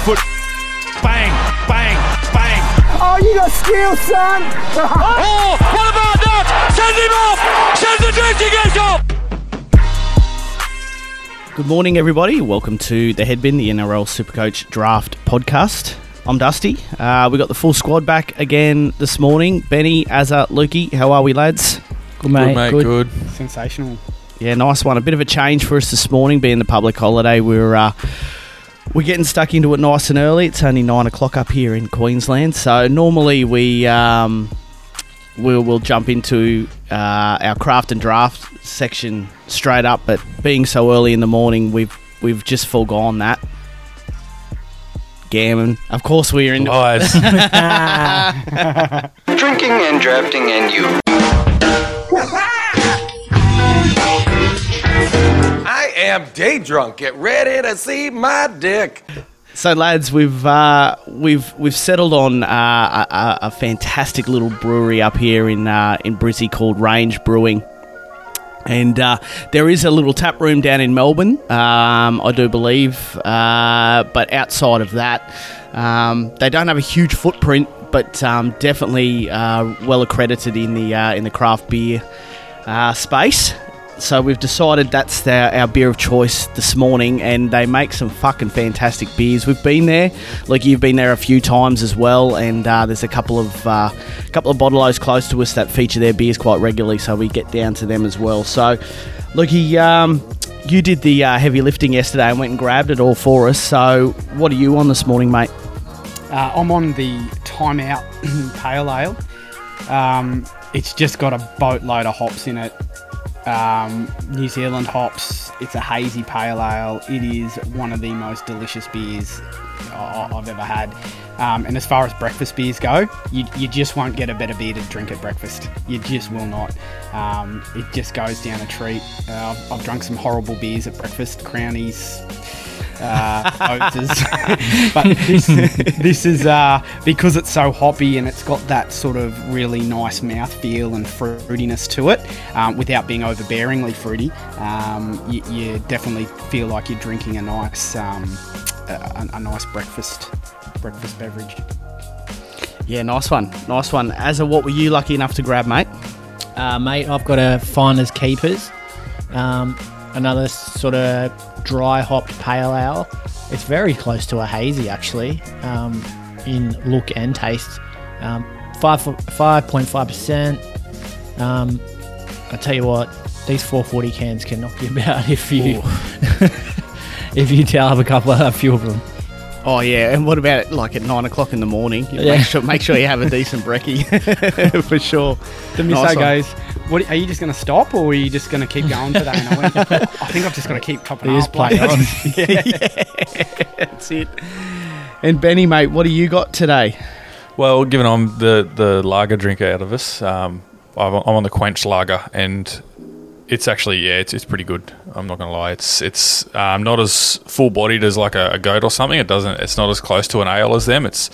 foot. Bang, bang, bang. Oh, you got skill, son! Oh, what about that? Send him off! Send the drifting edge off! Good morning, everybody. Welcome to the Headbin, the NRL Supercoach Draft Podcast. I'm Dusty. Uh, we got the full squad back again this morning. Benny, Azza, Lukey, how are we, lads? Good mate. Good, mate. Good. Sensational. Yeah, nice one. A bit of a change for us this morning, being the public holiday. We're uh, we're getting stuck into it nice and early. It's only nine o'clock up here in Queensland, so normally we um, we'll, we'll jump into uh, our craft and draft section straight up. But being so early in the morning, we've we've just foregone that. Gammon. Of course, we're in. Lies. Drinking and drafting and you. Am day drunk. Get ready to see my dick. So, lads, we've uh, we've we've settled on uh, a, a, fantastic little brewery up here in uh, in Brizzy called Range Brewing, and uh, there is a little tap room down in Melbourne, um, I do believe. Uh, but outside of that, um, they don't have a huge footprint, but um, definitely uh, well accredited in the uh, in the craft beer uh, space. So we've decided that's the, our beer of choice this morning, and they make some fucking fantastic beers. We've been there, like you've been there a few times as well, and uh, there's a couple of uh, couple of bottle-os close to us that feature their beers quite regularly, so we get down to them as well. So, Looky, um, you did the uh, heavy lifting yesterday and went and grabbed it all for us. So, what are you on this morning, mate? Uh, I'm on the timeout pale ale. Um, it's just got a boatload of hops in it. Um, New Zealand hops. It's a hazy pale ale. It is one of the most delicious beers I've ever had. Um, and as far as breakfast beers go, you, you just won't get a better beer to drink at breakfast. You just will not. Um, it just goes down a treat. Uh, I've, I've drunk some horrible beers at breakfast, Crownies, uh, Oatses. but this, this is uh, because it's so hoppy and it's got that sort of really nice mouth feel and fruitiness to it um, without being overbearingly fruity. Um, you, you definitely feel like you're drinking a nice, um, a, a nice breakfast breakfast beverage. Yeah, nice one, nice one. Azza, what were you lucky enough to grab, mate? uh, mate, I've got a Finers Keepers. Um, another sort of dry hopped pale ale. It's very close to a hazy, actually, um, in look and taste. Um, five five point five percent. Um, I tell you what, these 440 cans can knock you about if you if you tell have a couple of a few of them. Oh yeah, and what about like at nine o'clock in the morning? You Yeah. Make sure make sure you have a decent brekkie for sure. The Nice miso one. Goes, what, are you just going to stop or are you just going to keep going today? And I, went, I think I've just got to keep topping It is up. like- play on. That's it. And Benny, mate, what do you got today? Well, given I'm the the lager drinker out of us, um, I'm I'm on the Quench lager, and it's actually yeah, it's, it's pretty good. I'm not gonna lie, it's it's um, not as full bodied as like a, a goat or something. It doesn't. It's not as close to an ale as them. It's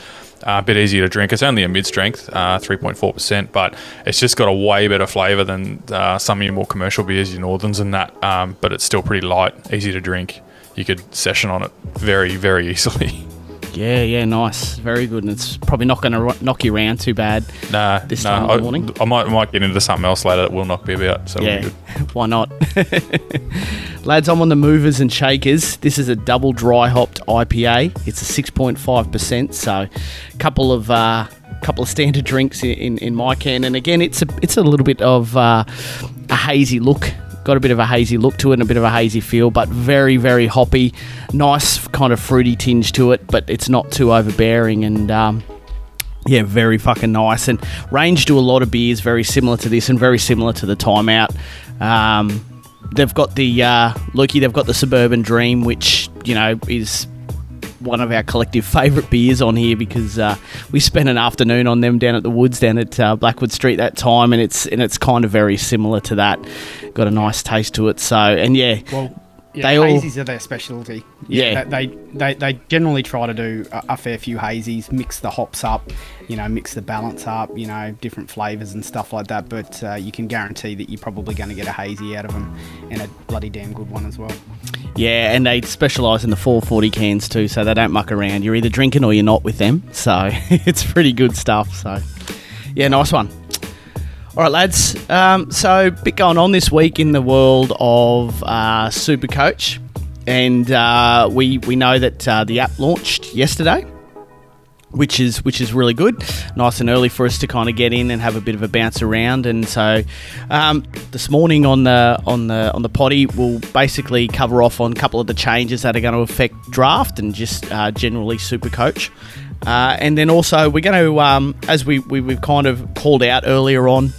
uh, a bit easier to drink. It's only a mid strength, uh, three point four percent, but it's just got a way better flavour than uh, some of your more commercial beers, your Northerns and that. Um, but it's still pretty light, easy to drink. You could session on it very very easily. Yeah, yeah, nice, very good, and it's probably not going to knock you around too bad. Nah, This nah, time I, morning? I might might get into something else later that will knock me about. So Yeah, good. why not? Lads, I'm on the movers and shakers. This is a double dry hopped IPA. It's a 6.5%, so a couple of uh, couple of standard drinks in, in, in my can. And again, it's a it's a little bit of uh, a hazy look. Got a bit of a hazy look to it and a bit of a hazy feel, but very, very hoppy. Nice kind of fruity tinge to it, but it's not too overbearing and um, yeah, very fucking nice. And Range do a lot of beers very similar to this and very similar to the Timeout. Um, they've got the uh, Lukey, they've got the Suburban Dream, which you know is one of our collective favourite beers on here because uh, we spent an afternoon on them down at the woods down at uh, Blackwood Street that time, and it's and it's kind of very similar to that. Got a nice taste to it. So and yeah, Well, Yeah, they all hazies are their specialty. Yeah. they, they they they generally try to do a, a fair few hazies, mix the hops up, you know, mix the balance up, you know, different flavors and stuff like that. But uh, you can guarantee that you're probably going to get a hazy out of them, and a bloody damn good one as well. Yeah, and they specialise in the 440 cans too, so they don't muck around. You're either drinking or you're not with them, so it's pretty good stuff. So, yeah, nice one. All right, lads. Um, so, bit going on this week in the world of uh, Super Coach, and uh, we we know that uh, the app launched yesterday which is which is really good. Nice and early for us to kind of get in and have a bit of a bounce around. And so um, this morning on the on the on the potty, we'll basically cover off on a couple of the changes that are going to affect draft and just uh, generally super coach. Uh, and then also we're going to, um, as we, we we've kind of called out earlier on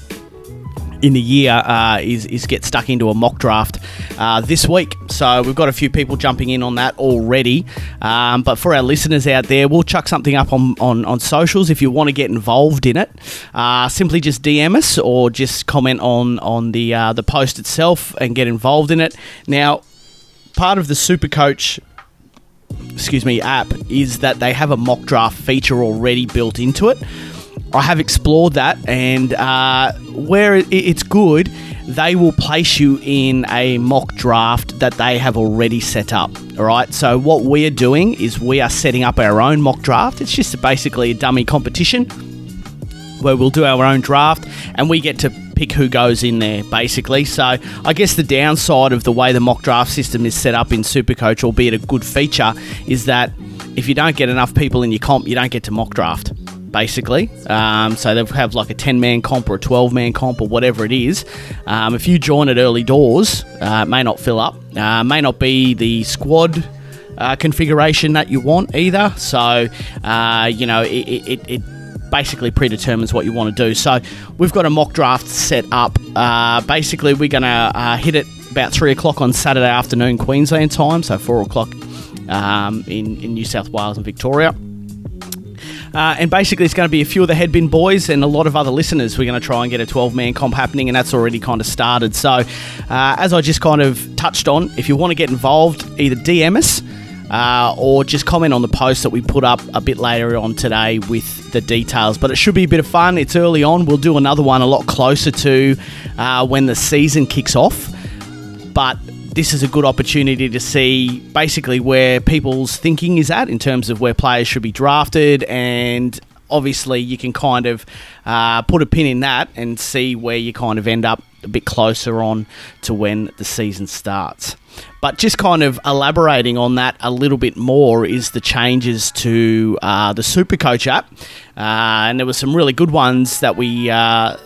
in the year uh, is, is get stuck into a mock draft uh, this week. So we've got a few people jumping in on that already. Um, but for our listeners out there, we'll chuck something up on, on, on socials if you want to get involved in it. Uh, simply just DM us or just comment on on the uh, the post itself and get involved in it. Now, part of the Super Coach excuse me app is that they have a mock draft feature already built into it. I have explored that, and uh, where it, it's good, they will place you in a mock draft that they have already set up. All right. So what we are doing is we are setting up our own mock draft. It's just basically a dummy competition where we'll do our own draft and we get to pick who goes in there basically so i guess the downside of the way the mock draft system is set up in supercoach albeit a good feature is that if you don't get enough people in your comp you don't get to mock draft basically. Um, so they'll have like a 10 man comp or a 12 man comp or whatever it is. Um, if you join at early doors, uh, it may not fill up, uh, may not be the squad. Uh, configuration that you want either, so uh, you know it, it, it basically predetermines what you want to do. So we've got a mock draft set up. Uh, basically, we're going to uh, hit it about three o'clock on Saturday afternoon Queensland time, so four o'clock um, in, in New South Wales and Victoria. Uh, and basically, it's going to be a few of the headbin boys and a lot of other listeners. We're going to try and get a 12 man comp happening, and that's already kind of started. So, uh, as I just kind of touched on, if you want to get involved, either DM us uh, or just comment on the post that we put up a bit later on today with the details. But it should be a bit of fun. It's early on. We'll do another one a lot closer to uh, when the season kicks off. But this is a good opportunity to see basically where people's thinking is at in terms of where players should be drafted and obviously you can kind of uh, put a pin in that and see where you kind of end up a bit closer on to when the season starts. But just kind of elaborating on that a little bit more is the changes to uh, the Supercoach app, uh, and there were some really good ones that we uh,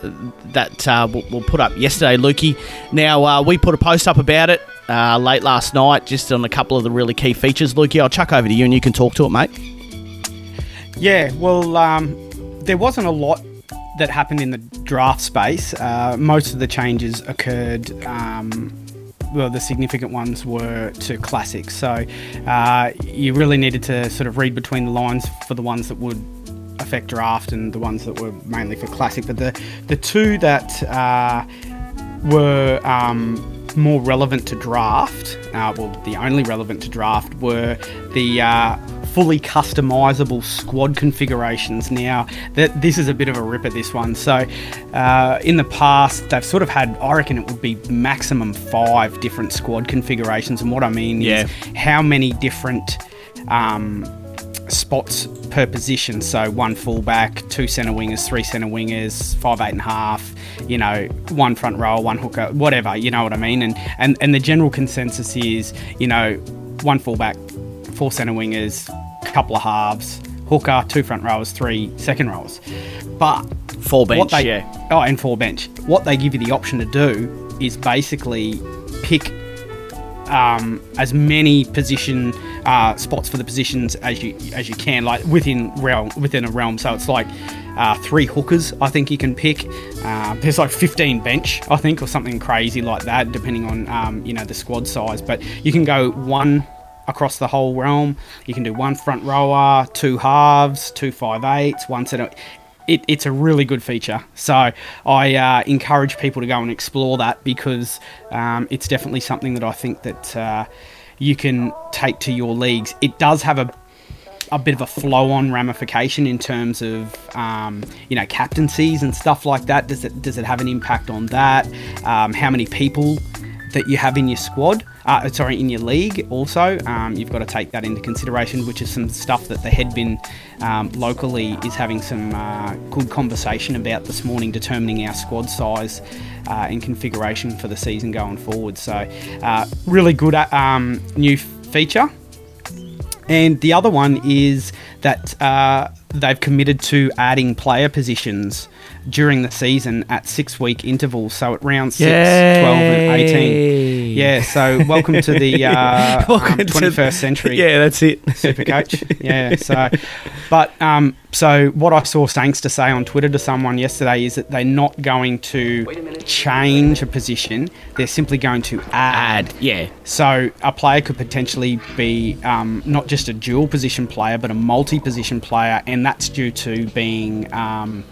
that uh, we'll, put up yesterday, Lukey. Now uh, we put a post up about it uh, late last night, just on a couple of the really key features. Lukey, I'll chuck over to you and you can talk to it, mate. Yeah, well, um, there wasn't a lot that happened in the draft space. Uh, most of the changes occurred. Um, well, the significant ones were to classics. So uh, you really needed to sort of read between the lines for the ones that would affect draft and the ones that were mainly for classic. But the the two that uh, were um, more relevant to draft, uh, well, the only relevant to draft were the uh, fully customizable squad configurations. Now, that this is a bit of a rip at this one. So, uh, in the past, they've sort of had, I reckon it would be maximum five different squad configurations. And what I mean Yeah. is how many different. Um, spots per position. So one fullback, two centre wingers, three centre wingers, five eight and a half. You know, one front row, one hooker, whatever. You know what I mean? And and and the general consensus is, you know, one fullback, four centre wingers, couple of halves, hooker, two front rows, three second rows. But four bench, they, yeah. Oh, and four bench. What they give you the option to do is basically pick um, as many position uh, spots for the positions as you as you can, like within realm within a realm. So it's like uh, three hookers. I think you can pick. Uh, there's like 15 bench, I think, or something crazy like that, depending on um, you know the squad size. But you can go one across the whole realm. You can do one front rower, two halves, two five eights, one centre. it, it's a really good feature. So I uh, encourage people to go and explore that because um, it's definitely something that I think that uh, you can take to your leagues. It does have a a bit of a flow-on ramification in terms of um, you know captaincies and stuff like that. Does it does it have an impact on that? Um, how many people that you have in your squad? Uh, sorry, in your league also, um, you've got to take that into consideration, which is some stuff that the headbin um, locally is having some uh, good conversation about this morning, determining our squad size uh, and configuration for the season going forward. So, uh, really good um, new feature. And the other one is that uh, they've committed to adding player positions during the season at six week intervals. So at round 6, 12, and 18. Yeah, so welcome to the uh, Welcome um, to- 21st century. Yeah, that's it. Super coach. Yeah. So, but um, so what I saw Saints to say on Twitter to someone yesterday is that they're not going to change a position. They're simply going to add. Add, yeah. So a player could potentially be um, not just a dual position player, but a multi-position player, and that's due to being. Um,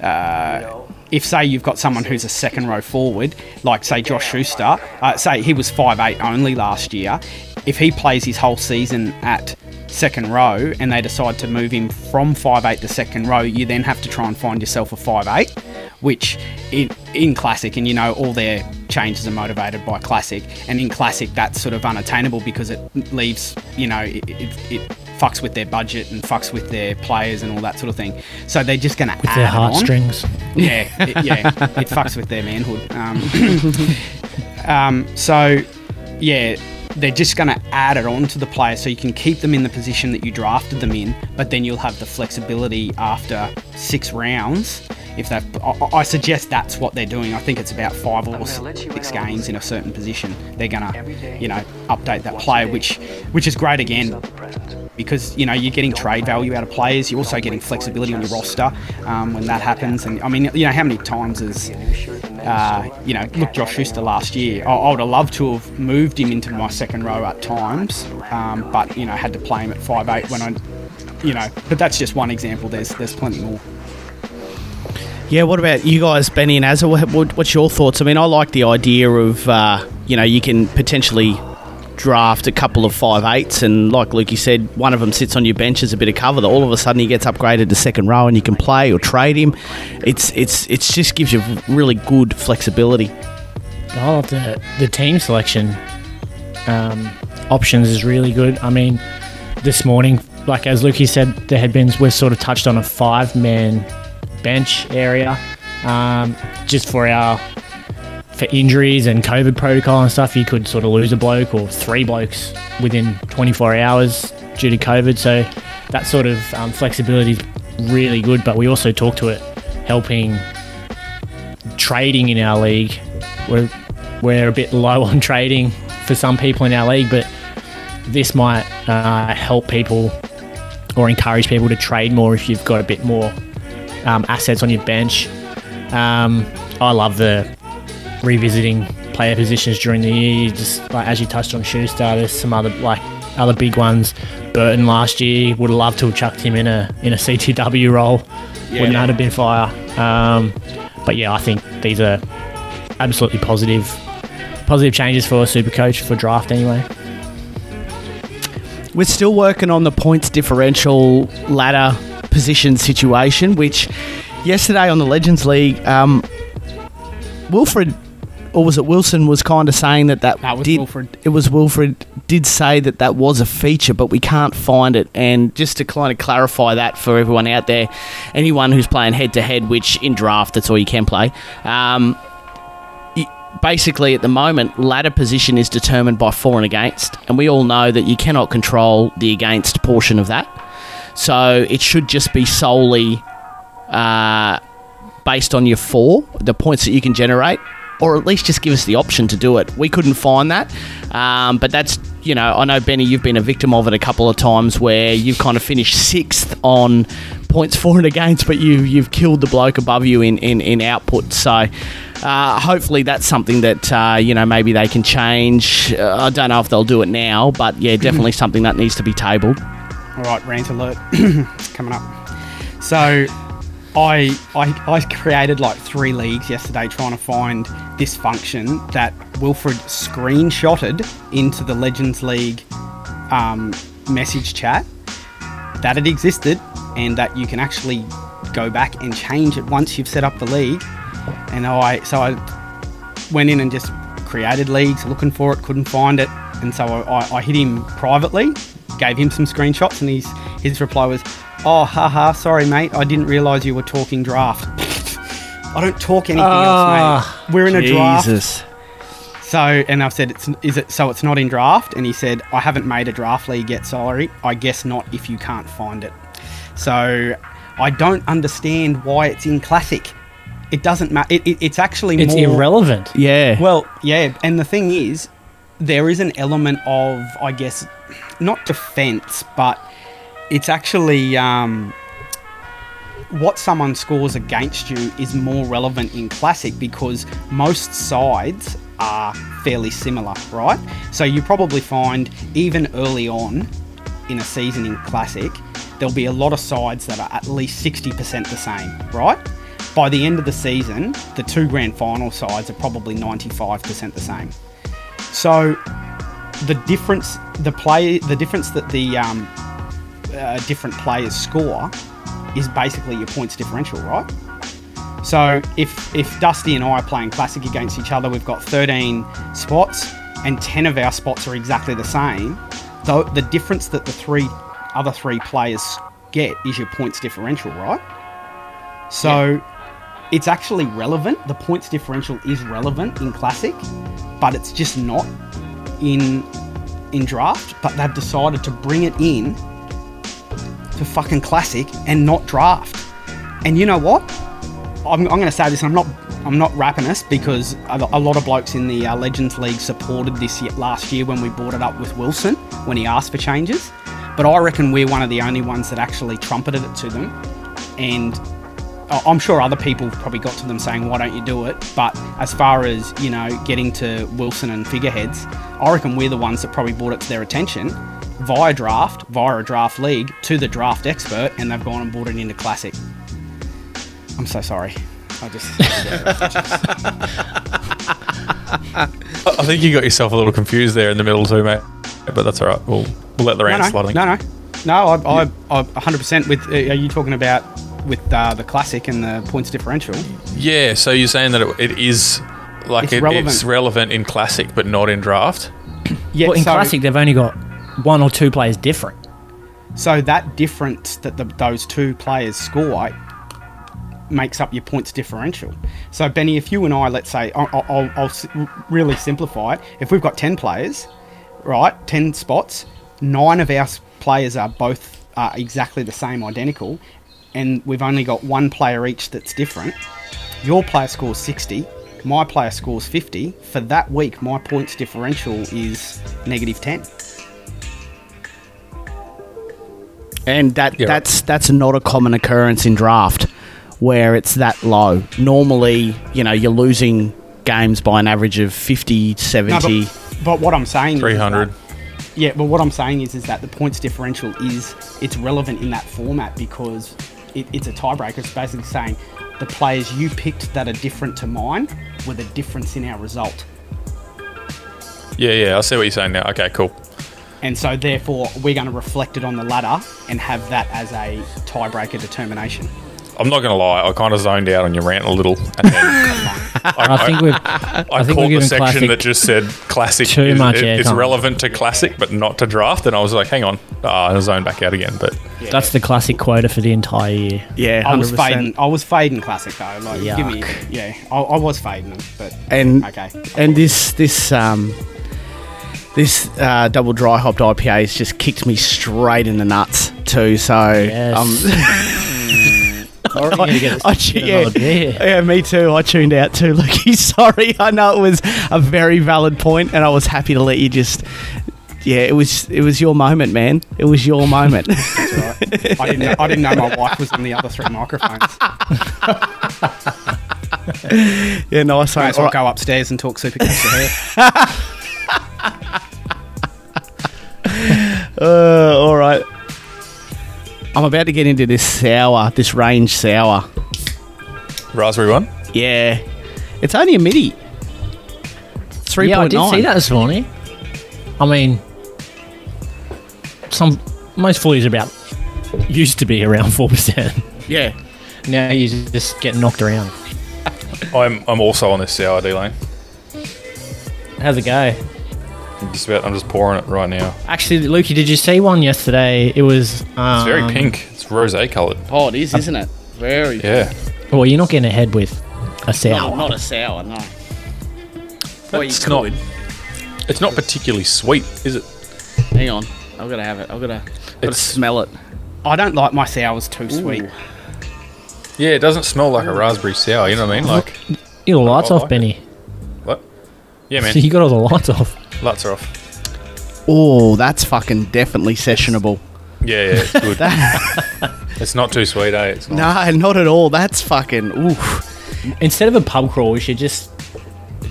uh, if say you've got someone who's a second row forward, like say Josh Schuster, uh, say he was five eight only last year, if he plays his whole season at second row and they decide to move him from five eight to second row, you then have to try and find yourself a five eight, which in in classic, and you know all their changes are motivated by classic, and in classic that's sort of unattainable because it leaves you know it, it, it fucks with their budget and fucks with their players and all that sort of thing. So they're just going to with add their it on. heartstrings. Yeah, it, yeah, it fucks with their manhood. Um, um, so, yeah, they're just going to add it on to the player so you can keep them in the position that you drafted them in, but then you'll have the flexibility after six rounds. If they, I, I suggest that's what they're doing. I think it's about five or six games in a certain position. They're gonna, you know, update that player, which, which is great again because you know you're getting trade value out of players. You're also getting flexibility on your roster um, when that happens. And I mean, you know, how many times has uh, you know, look, Josh Schuster last year. I, I would have loved to have moved him into my second row at times, um, but you know, had to play him at five eight when I, you know. But that's just one example. There's there's plenty more. Yeah, what about you guys, Benny and Azza? What, what, what's your thoughts? I mean, I like the idea of, uh, you know, you can potentially draft a couple of five eights, and like Luke, you said, one of them sits on your bench as a bit of cover. That all of a sudden he gets upgraded to second row, and you can play or trade him. It's it's it's just gives you really good flexibility. I love the the team selection um, options is really good. I mean, this morning, like as Lukey said, the headbins we've sort of touched on a five man bench area, um, just for our for injuries and COVID protocol and stuff. You could sort of lose a bloke or three blokes within 24 hours due to COVID. So that sort of um, flexibility is really good. But we also talk to it helping trading in our league. We're we're a bit low on trading for some people in our league, but this might uh, help people or encourage people to trade more if you've got a bit more um, assets on your bench. Um, I love the revisiting player positions during the year. You just like as you touched on Schuster, there's some other like other big ones. Burton last year would have loved to have chucked him in a in a CTW role. Wouldn't that have been fire? Um, but yeah, I think these are absolutely positive positive changes for Super Coach for draft anyway. We're still working on the points differential ladder position situation, which yesterday on the Legends League, um, Wilfred, or was it Wilson, was kind of saying that that it was did, Wilfred. It was Wilfred did say that that was a feature, but we can't find it. And just to kind of clarify that for everyone out there, anyone who's playing head to head, which in draft that's all you can play. Um, basically at the moment ladder position is determined by for and against and we all know that you cannot control the against portion of that so it should just be solely uh, based on your four the points that you can generate or at least just give us the option to do it we couldn't find that um, but that's you know i know benny you've been a victim of it a couple of times where you've kind of finished sixth on points for and against but you, you've killed the bloke above you in, in, in output so uh, hopefully that's something that uh, you know maybe they can change. Uh, I don't know if they'll do it now, but yeah, definitely something that needs to be tabled. All right, rant alert coming up. So, I, I I created like three leagues yesterday trying to find this function that Wilfred screenshotted into the Legends League um, message chat that it existed and that you can actually go back and change it once you've set up the league. And I so I went in and just created leagues looking for it, couldn't find it, and so I, I, hit him privately, gave him some screenshots, and his his reply was, "Oh, haha, sorry mate, I didn't realise you were talking draft." I don't talk anything else, mate. Ah, we're in a draft. Jesus. So, and I've said, it's, is it so? It's not in draft, and he said, I haven't made a draft league yet. Sorry, I guess not if you can't find it. So, I don't understand why it's in classic. It doesn't matter. It, it, it's actually It's more irrelevant. Yeah. well, yeah, and the thing is, there is an element of, I guess, not defense, but it's actually um, what someone scores against you is more relevant in classic because most sides are fairly similar, right? So you probably find even early on in a season in classic, there'll be a lot of sides that are at least 60% the same, right? By the end of the season, the two grand final sides are probably 95% the same. So the difference, the play, the difference that the um, uh, different players score is basically your points differential, right? So if if Dusty and I are playing classic against each other, we've got 13 spots, and 10 of our spots are exactly the same. Though the difference that the three other three players get is your points differential, right? So it's actually relevant. The points differential is relevant in classic, but it's just not in in draft. But they've decided to bring it in to fucking classic and not draft. And you know what? I'm, I'm going to say this. I'm not. I'm not rapping this because a, lot of blokes in the uh, Legends League supported this year, last year when we brought it up with Wilson when he asked for changes. But I reckon we're one of the only ones that actually trumpeted it to them. And I'm sure other people probably got to them saying, "Why don't you do it?" But as far as you know, getting to Wilson and figureheads, I reckon we're the ones that probably brought it to their attention via draft, via a draft league, to the draft expert, and they've gone and bought it into classic. I'm so sorry. I just I think you got yourself a little confused there in the middle too, mate. But that's all right. We'll we'll let the no, rant no, slide. No, no, no. I, I, I 100% with. Uh, are you talking about with uh, the classic and the points differential? Yeah. So you're saying that it, it is like It's it, relevant. it's relevant in classic, but not in draft. Yeah. Well, in so, classic, they've only got one or two players different. so that difference that the, those two players score makes up your points differential. So Benny, if you and I, let's say, I'll, I'll, I'll really simplify it. If we've got ten players, right, ten spots, nine of our players are both uh, exactly the same, identical, and we've only got one player each that's different. Your player scores sixty. My player scores 50. For that week, my points differential is negative 10. And that Yeah, right. that's that's not a common occurrence in draft where it's that low. Normally, you know, you're losing games by an average of 50, No, 70. but, but what I'm saying is 300. that- yeah, but what I'm saying is is that the points differential is it's relevant in that format because it, it's a tiebreaker. It's basically saying the players you picked that are different to mine were the difference in our result, Yeah, yeah. I see what you're saying now. Okay, cool. And so therefore we're going to reflect it on the ladder and have that as a tiebreaker determination. I'm not going to lie. I kind of zoned out on your rant a little. And I, I think we've. I, I think caught we're the section that just said classic too is, much is airtime. relevant to classic, but not to draft. And I was like, hang on, ah, I zoned back out again. But That's the classic quota for the entire year. yeah, 100%. I was fading. I was fading classic though. Like, give me, yeah, I, I was fading them, but And okay. and this this um this uh, double dry hopped IPA has just kicked me straight in the nuts too. So Yes. um, Sorry, you get I a- tu- get yeah, yeah, me too. I tuned out too, Lucky. Sorry, I know it was a very valid point, and I was happy to let you just. Yeah, it was it was your moment, man. It was your moment. I didn't. Know, I didn't know my wife was on the other three microphones. yeah, nice Might one. as well All right. go upstairs and talk supercats to her. Uh, all right. I'm about to get into this sour, this range sour. Raspberry one. Yeah, it's only a midi. 3.9. Yeah, I did see that this morning. I mean, some most fullies about used to be around four percent. Yeah, Now you just get knocked around. I'm I'm also on this sour D lane. How's it go? I'm just about I'm just pouring it right now. Actually, Lukey, did you see one yesterday? It was. Um, It's very pink. It's rose coloured. oh, it is, isn't it? Very. Yeah. Well, you're not getting ahead with a sour. No, not a sour. No. Well, It's not. It's not particularly sweet, is it? Hang on, I've got to have it. I've got to. i Got to It's- smell it. I don't like my sours too sweet. Yeah, it doesn't smell like a raspberry sour. You know what I mean? Like You got the lights I off, like Benny. what? Yeah, man. So you got all the lights off. Lights are off. Oh, that's fucking definitely sessionable. Yeah, yeah, it's good. it's not too sweet, eh? It's not. No, not at all. That's fucking. Oof. Instead of a pub crawl, we should just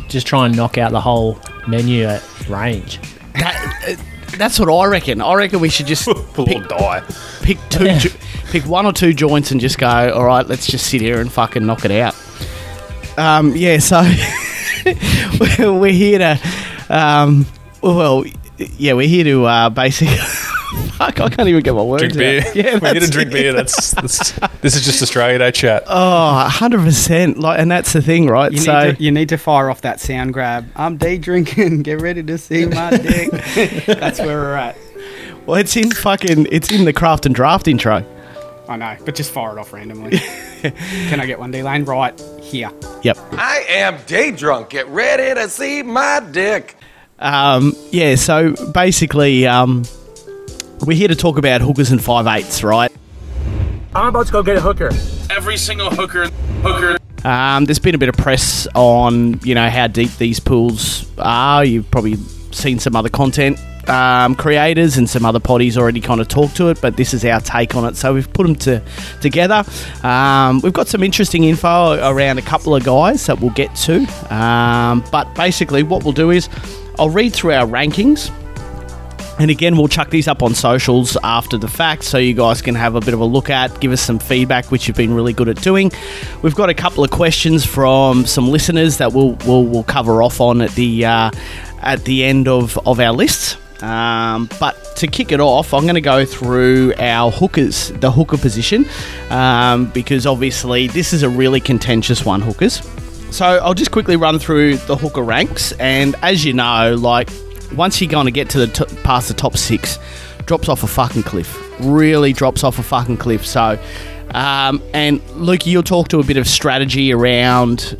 just try and knock out the whole menu at range. That, uh, that's what I reckon. I reckon we should just We'll all die. pick two, Yeah. jo- pick one or two joints and just go. All right, let's just sit here and fucking knock it out. Um, yeah. So we're we're here to. Um, well, yeah, we're here to uh, basically. Fuck, I can't even get my words Drink beer. out. Yeah, We're here to drink it. beer. That's, that's this is just Australia Day chat. Oh, 100%. Like, and that's the thing, right? You, so, need to, you need to fire off that sound grab. I'm day drinking. Get ready to see my dick. That's where we're at. well, it's in fucking, it's in the craft and draft intro. I know, but just fire it off randomly. Can I get one D lane right here? Yep. I am day drunk. Get ready to see my dick. Um, yeah, so basically, um, we're here to talk about hookers and five eighths, right? I'm about to go get a hooker. Every single hooker, hooker. Um, there's been a bit of press on, you know, how deep these pools are. You've probably seen some other content um, creators and some other potties already kind of talk to it, but this is our take on it. So we've put them to, together. Um, we've got some interesting info around a couple of guys that we'll get to. Um, but basically, what we'll do is I'll read through our rankings. And again, we'll chuck these up on socials after the fact so you guys can have a bit of a look at, give us some feedback, which you've been really good at doing. We've got a couple of questions from some listeners that we'll, we'll, we'll cover off on at the, uh, at the end of, of our lists. Um, but to kick it off, I'm going to go through our hookers, the hooker position, um, because obviously this is a really contentious one, hookers. So I'll just quickly run through the hooker ranks, and as you know, like once you're going to get to the t- past the top six, drops off a fucking cliff. Really drops off a fucking cliff. So, um, and Luke, you'll talk to a bit of strategy around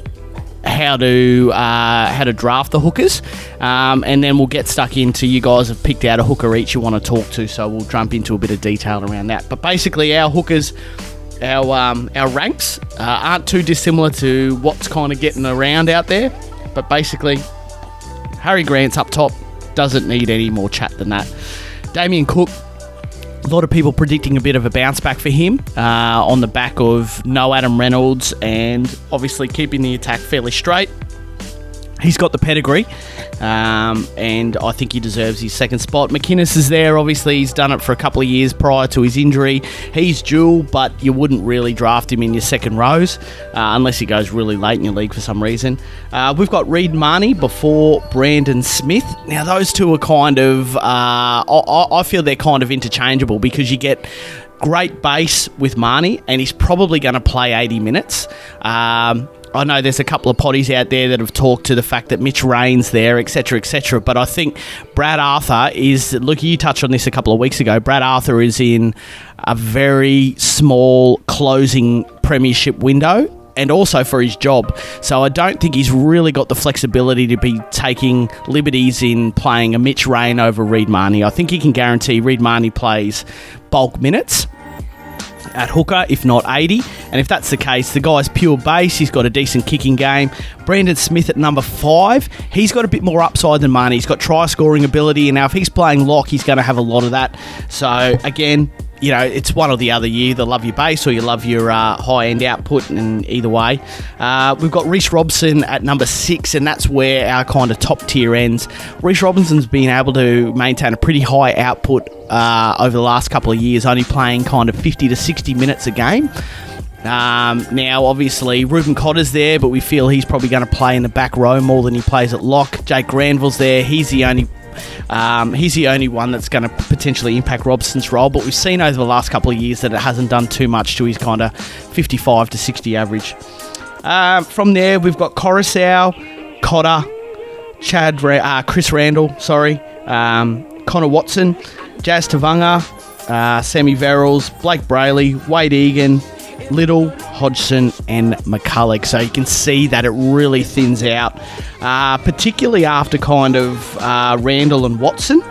how to uh, how to draft the hookers, um, and then we'll get stuck into you guys have picked out a hooker each you want to talk to, so we'll jump into a bit of detail around that. But basically, our hookers, our um, our ranks uh, aren't too dissimilar to what's kind of getting around out there. But basically, Harry Grant's up top, doesn't need any more chat than that. Damien Cook, a lot of people predicting a bit of a bounce back for him uh, on the back of no Adam Reynolds and obviously keeping the attack fairly straight. He's got the pedigree, um, and I think he deserves his second spot. McInnes is there. Obviously, he's done it for a couple of years prior to his injury. He's dual, but you wouldn't really draft him in your second rows uh, unless he goes really late in your league for some reason. Uh, we've got Reed Mahoney before Brandon Smith. Now, those two are kind of, uh, I, I feel they're kind of interchangeable because you get great base with Mahoney, and he's probably going to play 80 minutes. Um, I know there's a couple of potties out there that have talked to the fact that Mitch Rein's there, etc., etc. But I think Brad Arthur is. Look, you touched on this a couple of weeks ago. Brad Arthur is in a very small closing premiership window. And also for his job. So I don't think he's really got the flexibility to be taking liberties in playing a Mitch Rein over Reed Mahoney. I think he can guarantee Reed Mahoney plays bulk minutes at hooker, if not 80. And if that's the case, the guy's pure base. He's got a decent kicking game. Brandon Smith at number five. He's got a bit more upside than Mahoney. He's got try scoring ability. And now, if he's playing lock, he's going to have a lot of that. So, again, you know, it's one or the other. You either love your base or you love your uh, high end output, and either way. Uh, we've got Reece Robson at number six, and that's where our kind of top tier ends. Reese Robinson's been able to maintain a pretty high output uh, over the last couple of years, only playing kind of 50 to 60 minutes a game. Um, now, obviously, Reuben Cotter's there, but we feel he's probably going to play in the back row more than he plays at lock. Jake Granville's there. He's the only um, he's the only one that's going to potentially impact Robson's role, but we've seen over the last couple of years that it hasn't done too much to his kind of 55 to 60 average. Um, from there, we've got Koroisau, Cotter, Chad, uh, Chris Randall, sorry, um, Connor Watson, Jazz Tevaga, uh, Sammy Verrills, Blake Brailey, Wade Egan, Liddle, Hodgson, and McCullough. So you can see that it really thins out, uh, particularly after kind of uh, Randall and Watson.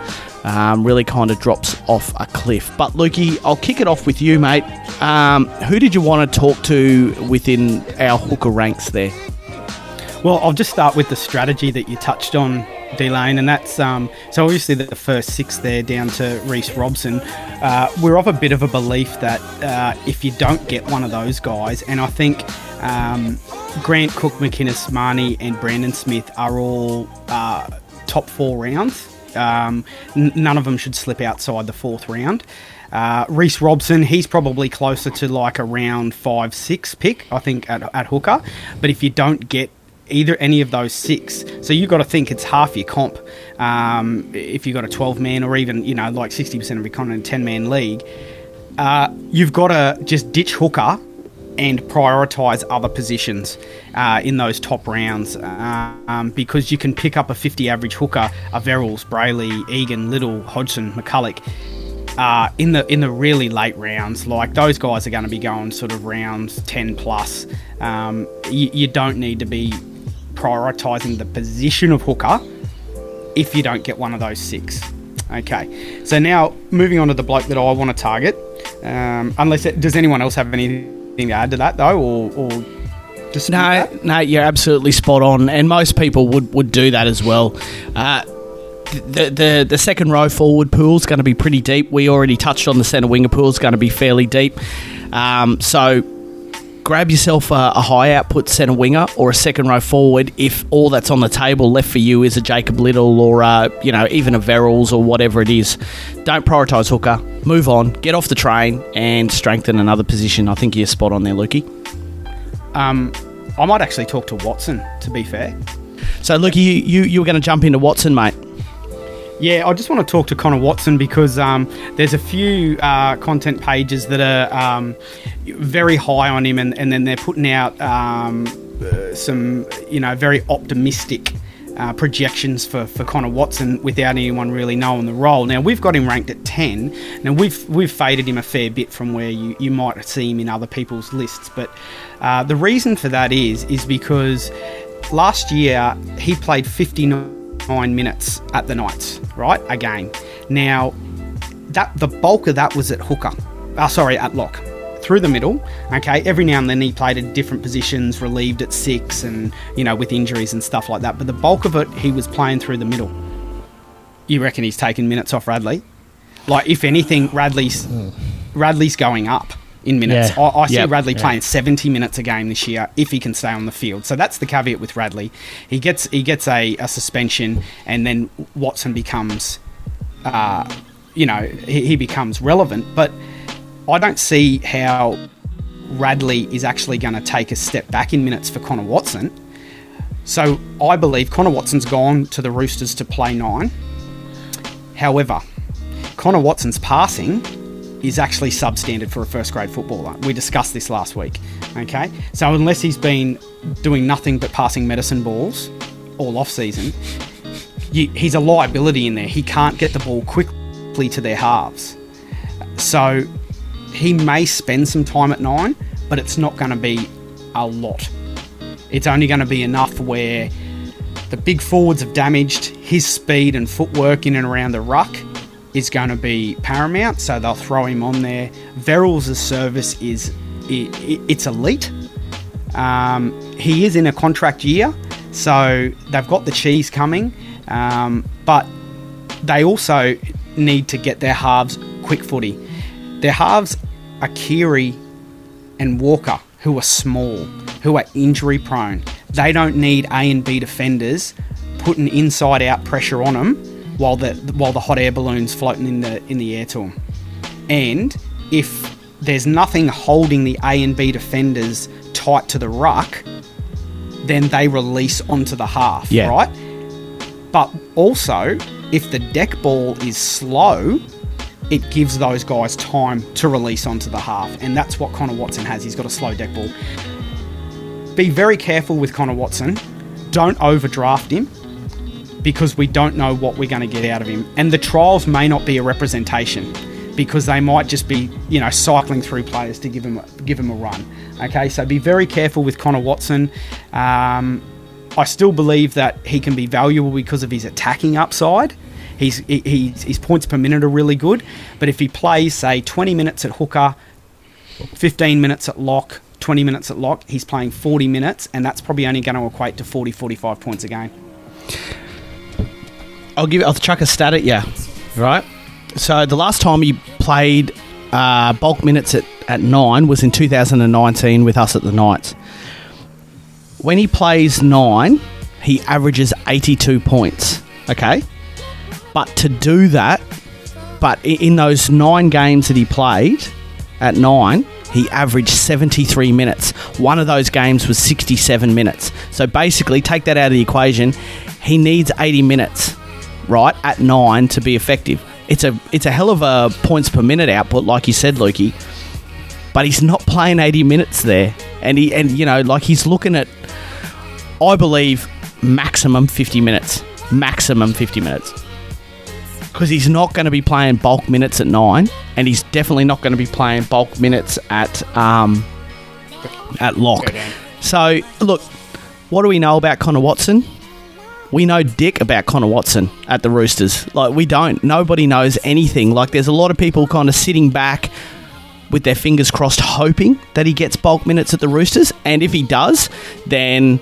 Um, really kind of drops off a cliff. But Lukey, I'll kick it off with you, mate. Um, who did you want to talk to within our hooker ranks there? Well, I'll just start with the strategy that you touched on, Delane, and that's um, so obviously the first six there down to Reece Robson. Uh, we're of a bit of a belief that uh, if you don't get one of those guys, and I think um, Grant Cook, McInnes, Mahoney, and Brandon Smith are all uh, top four rounds. Um, n- none of them should slip outside the fourth round. Uh, Reece Robson, he's probably closer to like a round five, six pick, I think, at, at hooker. But if you don't get either any of those six, so you've got to think it's half your comp. Um, if you've got a 12 man or even, you know, like 60% of your a 10 man league, uh, you've got to just ditch hooker and prioritise other positions uh, in those top rounds um, because you can pick up a 50 average hooker, a Verrills, Brailey, Egan, Liddle, Hodgson, McCullough. Uh, in the in the really late rounds, like those guys are going to be going sort of rounds ten plus. Um, you, you don't need to be prioritising the position of hooker if you don't get one of those six. Okay, so now moving on to the bloke that I want to target. Um, unless it, does anyone else have anything to add to that though, or, or dispute No, that? no, you're absolutely spot on, and most people would, would do that as well. Uh, the, the the second row forward pool is going to be pretty deep. We already touched on the centre winger pool is going to be fairly deep. Um, so grab yourself a, a high output centre winger or a second row forward if all that's on the table left for you is a Jacob Liddle or uh, you know even a Verrills or whatever it is. Don't prioritise hooker. Move on. Get off the train and strengthen another position. I think you're spot on there, Lukey. Um, I might actually talk to Watson. To be fair, So, Lukey, you, you, you were going to jump into Watson, mate. Yeah, I just want to talk to Connor Watson because um, there's a few uh, content pages that are um, very high on him, and, and then they're putting out um, uh, some, you know, very optimistic uh, projections for, for Connor Watson without anyone really knowing the role. Now we've got him ranked at ten. Now we've we've faded him a fair bit from where you, you might see him in other people's lists, but uh, the reason for that is is because last year he played 59 minutes at the Knights, right? A game. Now, that the bulk of that was at hooker. Oh, sorry, at lock. Through the middle, okay. Every now and then he played at different positions, relieved at six, and you know with injuries and stuff like that. But the bulk of it, he was playing through the middle. You reckon he's taking minutes off Radley? Like, if anything, Radley's mm. Radley's going up in minutes. Yeah. I, I see Yep. Radley Yeah. playing 70 minutes a game this year if he can stay on the field. So that's the caveat with Radley. He gets he gets a, a suspension, and then Watson becomes, uh, you know, he, he becomes relevant. But I don't see how Radley is actually going to take a step back in minutes for Connor Watson. So I believe Connor Watson's gone to the Roosters to play nine. However, Connor Watson's passing is actually substandard for a first grade footballer. We discussed this last week. Okay, so unless he's been doing nothing but passing medicine balls all off season, he's a liability in there. He can't get the ball quickly to their halves. So he may spend some time at nine, but it's not going to be a lot. It's only going to be enough where the big forwards have damaged his speed and footwork in and around the ruck is going to be paramount, so they'll throw him on there. Verrills' service is i i it's elite. Um, he is in a contract year, so they've got the cheese coming, um, but they also need to get their halves quick footy. Their halves are Keary and Walker, who are small, who are injury prone. They don't need A and B defenders putting inside out pressure on them while the while the hot air balloons floating in the in the air to them. And if there's nothing holding the A and B defenders tight to the ruck, then they release onto the half, Yeah. right? But also, if the deck ball is slow, it gives those guys time to release onto the half, and that's what Connor Watson has. He's got a slow deck ball. Be very careful with Connor Watson. Don't overdraft him because we don't know what we're going to get out of him. And the trials may not be a representation because they might just be, you know, cycling through players to give him give him a run. Okay, so be very careful with Connor Watson. Um, I still believe that he can be valuable because of his attacking upside. He's, he, his points per minute are really good, but if he plays, say, 20 minutes at hooker, 15 minutes at lock, 20 minutes at lock, he's playing 40 minutes, and that's probably only going to equate to 40, 45 points a game. I'll give. I'll chuck a stat at you, right? So the last time he played uh, bulk minutes at, at nine was in 2019 with us at the Knights. When he plays nine, he averages 82 points. Okay, but to do that, but in those nine games that he played at nine, he averaged 73 minutes. One of those games was 67 minutes. So basically, take that out of the equation. He needs 80 minutes, right, at nine to be effective. It's a it's a hell of a points per minute output, like you said, Lukey. But he's not playing 80 minutes there, and he and you know like he's looking at, I believe, maximum 50 minutes, maximum 50 minutes because he's not going to be playing bulk minutes at nine, and he's definitely not going to be playing bulk minutes at um, at lock. So look, what do we know about Connor Watson? We know dick about Connor Watson at the Roosters. Like we don't. Nobody knows anything. Like there's a lot of people kind of sitting back with their fingers crossed, hoping that he gets bulk minutes at the Roosters, and if he does, then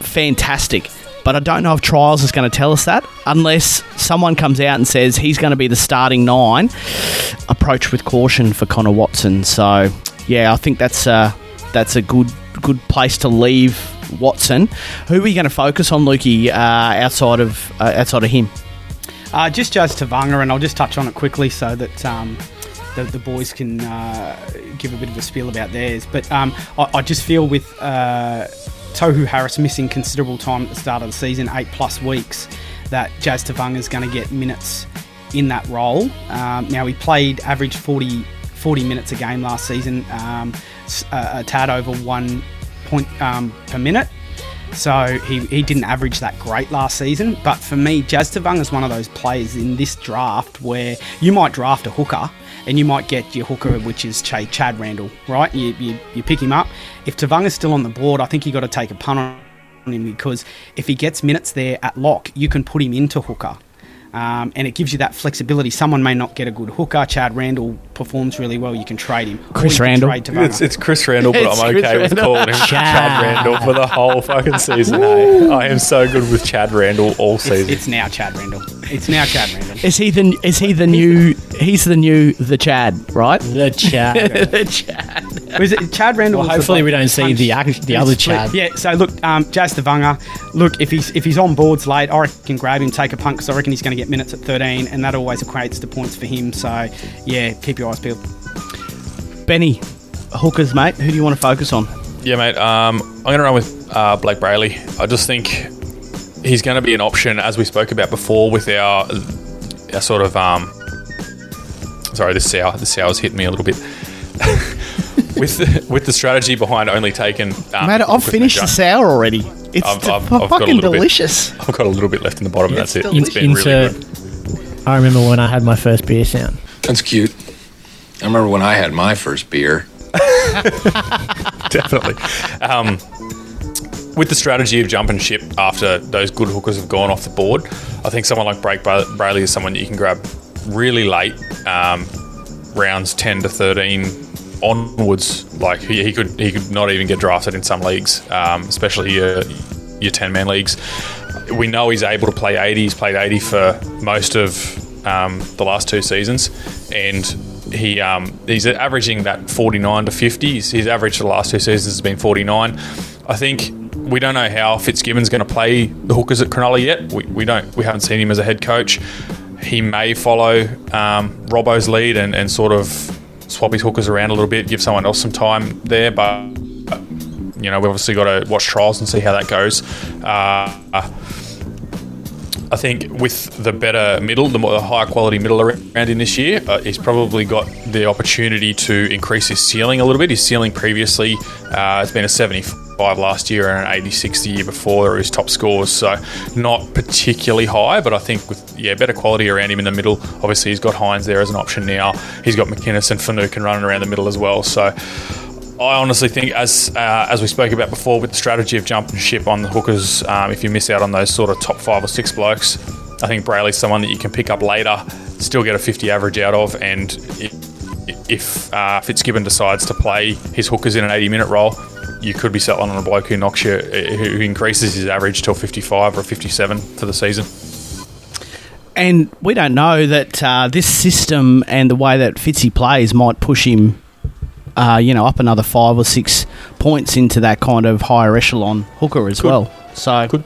fantastic. But I don't know if trials is going to tell us that unless someone comes out and says he's going to be the starting nine. Approach with caution for Connor Watson. So yeah, I think that's uh, that's a good good place to leave Watson. Who are you going to focus on, Lukey, uh, outside of uh, outside of him? Uh, just Jazz Tevaga, and I'll just touch on it quickly so that um, the, the boys can uh, give a bit of a spiel about theirs. But um, I, I just feel with uh, Tohu Harris missing considerable time at the start of the season, eight plus weeks, that Jazz Tevaga is going to get minutes in that role. Um, now, he played average 40, 40 minutes a game last season, um, a, a tad over one point um, per minute. So he, he didn't average that great last season. But for me, Jazz Tevaga is one of those players in this draft where you might draft a hooker and you might get your hooker, which is Ch- Chad Randall, right? You, you, you pick him up. If Tevaga is still on the board, I think you got to take a punt on him because if he gets minutes there at lock, you can put him into hooker. Um, and it gives you that flexibility. Someone may not get a good hooker. Chad Randall performs really well. You can trade him. Chris Randall. trade It's, it's Chris Randall, but It's I'm Chris okay with Randall. calling him Chad. Chad. Randall for the whole fucking season. eh? I am so good with Chad Randall all It's, season. it's now Chad Randall. It's now Chad Randall. Is he the is he the new he's the new the Chad right? The chat. the Chad. Was it Chad Randall? Well, hopefully we don't see punched- the act- the other split- Chad. Yeah. So look, um, Jazz Tevaga. Look, if he's if he's on boards late, I reckon grab him, take a punt because I reckon he's going to get minutes at 13, and that always equates to points for him. So yeah, keep your eyes peeled. Benny, hookers, mate. Who do you want to focus on? Yeah, mate. Um, I'm going to run with uh, Blake Brailey. I just think he's going to be an option, as we spoke about before, with our, our sort of. Um, sorry, this sour. The sour's hitting me a little bit. with the, with the strategy behind only taking. Um, Mate, I've hookers finished the and sour already. It's I've- t- I've- I've fucking little bit. delicious. I've got a little bit left in the bottom. Yeah, that's it. it's It's been really Insert. good. I remember when I had my first beer sound. That's cute. I remember when I had my first beer. definitely. Um, with the strategy of jumping ship after those good hookers have gone off the board, I think someone like Blake Bra- Brailey is someone that you can grab really late, um, rounds ten to thirteen onwards. Like he, he could he could not even get drafted in some leagues, um, especially your your ten man leagues. We know he's able to play eighty. He's played eighty for most of um, the last two seasons, and he um, he's averaging that 49 to 50. His, average for the last two seasons has been 49. I think we don't know how Fitzgibbon's going to play the hookers at Cronulla yet. We, we don't we haven't seen him as a head coach. He may follow um, Robbo's lead and, and sort of swap his hookers around a little bit, give someone else some time there. But you know, we've obviously got to watch trials and see how that goes. Uh, I think with the better middle, the more the higher quality middle around in this year, uh, he's probably got the opportunity to increase his ceiling a little bit. His ceiling previously uh, has been a 75 last year and an 86 the year before. His top scores, so not particularly high, but I think with yeah better quality around him in the middle. Obviously, he's got Hines there as an option now. He's got McInnes and Finucane running around the middle as well. So I honestly think, as uh, as we spoke about before, with the strategy of jumping ship on the hookers, um, if you miss out on those sort of top five or six blokes, I think Brailey's someone that you can pick up later, still get a 50 average out of, and if uh, Fitzgibbon decides to play his hookers in an 80 minute role, you could be settling on a bloke who knocks you, who increases his average to 55 or 57 for the season. And we don't know that uh, this system and the way that Fitzy plays might push him uh, you know, up another five or six points into that kind of higher echelon hooker as Could. well. So Could.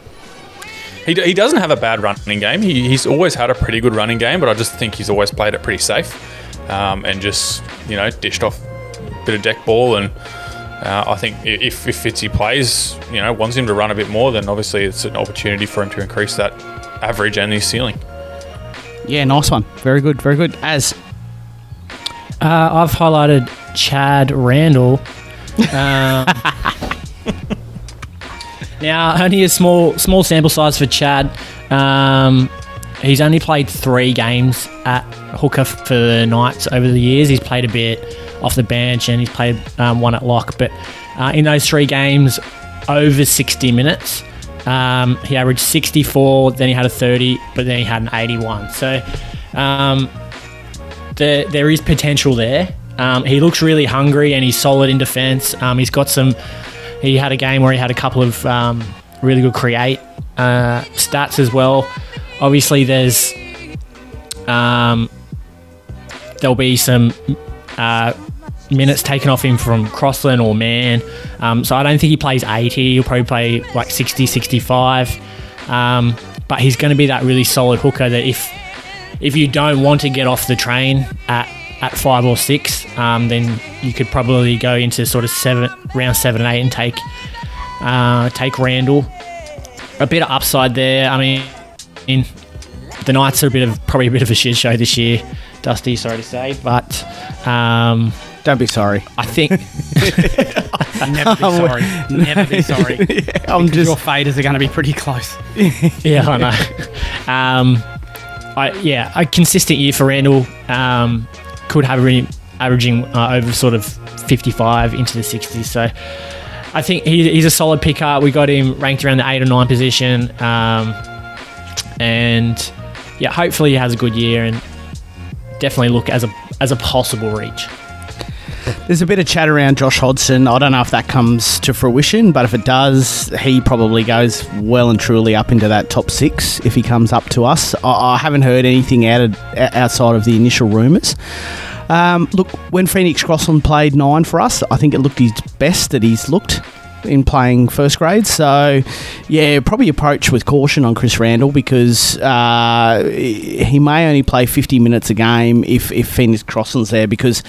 He, he doesn't have a bad running game. He, he's always had a pretty good running game, but I just think he's always played it pretty safe um, and just, you know, dished off a bit of deck ball. And uh, I think if, if Fitzy plays, you know, wants him to run a bit more, then obviously it's an opportunity for him to increase that average and his ceiling. Yeah, nice one. Very good, very good. As uh, I've highlighted Chad Randall. Um, now, only a small small sample size for Chad. Um, he's only played three games at hooker for the Knights over the years. He's played a bit off the bench and he's played um, one at lock. But uh, in those three games, over 60 minutes. Um, he averaged 64, then he had a 30, but then he had an 81. So um, there, there is potential there. Um, he looks really hungry and he's solid in defence. Um, he's got some. He had a game where he had a couple of um, really good create uh, stats as well. Obviously, there's um, there'll be some uh, minutes taken off him from Crossland or Mann. Um, so I don't think he plays 80. He'll probably play like 60, 65. Um, but he's going to be that really solid hooker that if if you don't want to get off the train at at five or six, um, then you could probably go into sort of seven, round seven and eight, and take uh, take Randall. A bit of upside there. I mean, in, the Knights are a bit of probably a bit of a shit show this year. Dusty, sorry to say, but um, don't be sorry. I think Never be sorry. Never be sorry. I'm Because just your faders are going to be pretty close. yeah, I know. Um, I, yeah, a consistent year for Randall. Um, could have been averaging uh, over sort of 55 into the 60s. So I think he, he's a solid picker. We got him ranked around the eight or nine position. Um, and yeah, hopefully he has a good year and definitely look as a as a possible reach. There's a bit of chat around Josh Hodgson. I don't know if that comes to fruition, but if it does, he probably goes well and truly up into that top six if he comes up to us. I, I haven't heard anything of, outside of the initial rumours. Um, look, when Phoenix Crossland played nine for us, I think it looked his best that he's looked in playing first grade. So, yeah, probably approach with caution on Chris Randall because uh, he may only play 50 minutes a game if, if Phoenix Crossland's there because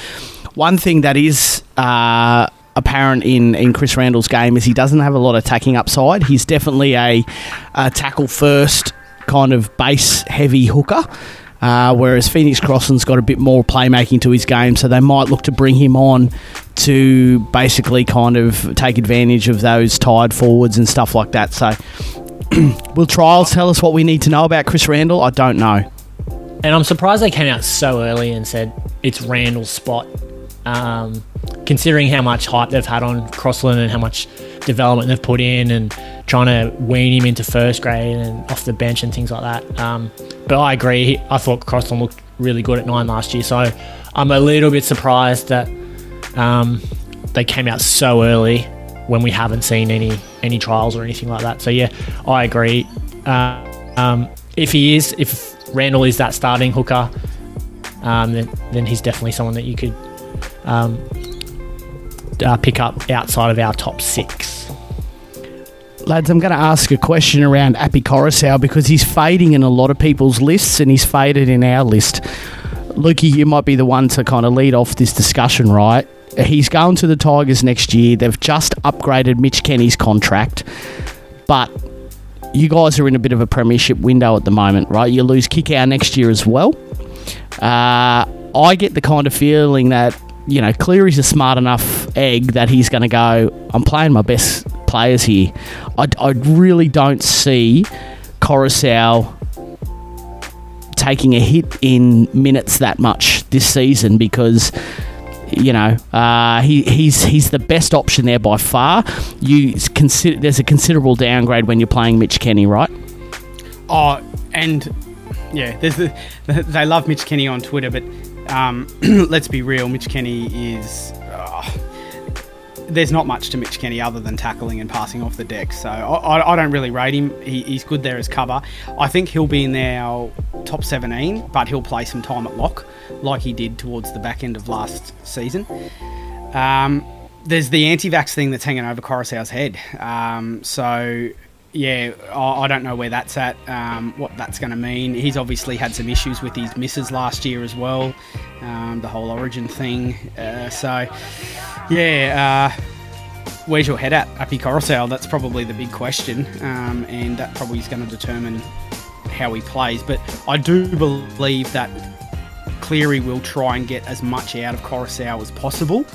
one thing that is uh, apparent in, in Chris Randall's game is he doesn't have a lot of attacking upside. He's definitely a, a tackle first kind of base heavy hooker. Uh, whereas Phoenix Crossland's got a bit more playmaking to his game, so they might look to bring him on to basically kind of take advantage of those tired forwards and stuff like that. So, will trials tell us what we need to know about Chris Randall? I don't know. And I'm surprised they came out so early and said it's Randall's spot. Um, considering how much hype they've had on Crossland and how much development they've put in and trying to wean him into first grade and off the bench and things like that. Um, but I agree. I thought Crossland looked really good at nine last year, so I'm a little bit surprised that um, they came out so early when we haven't seen any any trials or anything like that. So yeah, I agree. Uh, um, if he is, if Randall is that starting hooker, um, then then he's definitely someone that you could um, uh, pick up outside of our top six. Lads, I'm going to ask a question around Api Koroisau because he's fading in a lot of people's lists and he's faded in our list. Lukey, you might be the one to kind of lead off this discussion, right? He's going to the Tigers next year. They've just upgraded Mitch Kenny's contract, but you guys are in a bit of a premiership window at the moment, right? You lose Kikau next year as well. Uh, I get the kind of feeling that you know Cleary's a smart enough egg that he's going to go. I'm playing my best players here. I, I really don't see Koroisau taking a hit in minutes that much this season because you know uh, he, he's he's the best option there by far. You consider there's a considerable downgrade when you're playing Mitch Kenny, right? Oh, and yeah, there's the, they love Mitch Kenny on Twitter, but um, let's be real, Mitch Kenny is. oh, there's not much to Mitch Kenny other than tackling and passing off the deck, so I, I, I don't really rate him. He, he's good there as cover. I think he'll be in our top 17, but he'll play some time at lock, like he did towards the back end of last season. Um, there's the anti-vax thing that's hanging over Koroisau's head. Um, so yeah, I, don't know where that's at, um, what that's going to mean. He's obviously had some issues with his misses last year as well, um, the whole Origin thing. Uh, so yeah, uh, where's your head at, Api Koroisau? That's probably the big question, um, and that probably is going to determine how he plays. But I do believe that Cleary will try and get as much out of Koroisau as possible.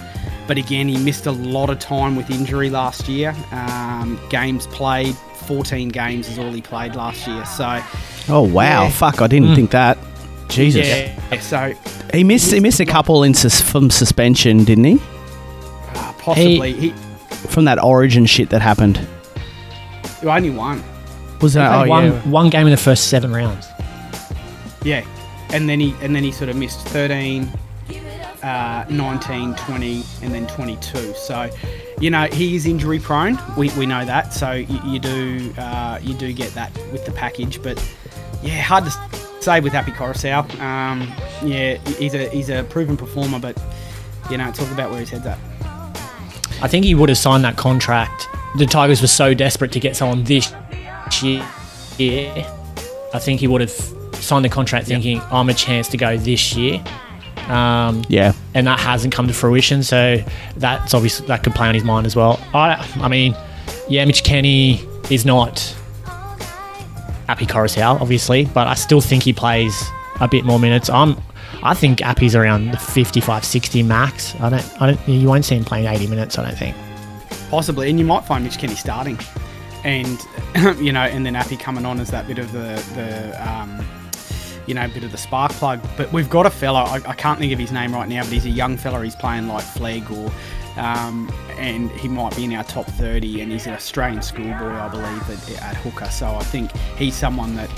But again, he missed a lot of time with injury last year. Um, games played, 14 games is all he played last year. So, Oh wow, Yeah. fuck! I didn't think that. Jesus, yeah, so he missed he missed a couple in sus- from suspension, didn't he? uh, possibly he, From that Origin shit that happened. only won. Was that? Oh one, yeah. one game in the first seven rounds. Yeah, and then he and then he sort of missed 13, uh, 19, 20, and then 22. So, you know, he is injury prone. We, we know that. So you, you do uh, you do get that with the package, but yeah, hard to say with Api Koroisau. Um, yeah, he's a he's a proven performer, but you know, talk about where his head's at. I think he would have signed that contract. The Tigers were so desperate to get someone this year. I think he would have signed the contract thinking, I'm a chance to go this year. Um, Yeah. and that hasn't come to fruition. So that's obviously that could play on his mind as well. I, I mean, yeah, Mitch Kenny is not Api Koroisau, obviously, but I still think he plays a bit more minutes. I'm, I think Api's around the 55, 60 max. I don't, I don't, you won't see him playing 80 minutes. I don't think. Possibly, and you might find Mitch Kenny starting, and you know, and then Api coming on as that bit of the the um, you know a bit of the spark plug. But we've got a fella. I, I can't think of his name right now, but he's a young fella. He's playing like Flegg or. Um, and he might be in our top 30, and he's an Australian schoolboy, I believe, at, at hooker. So I think he's someone that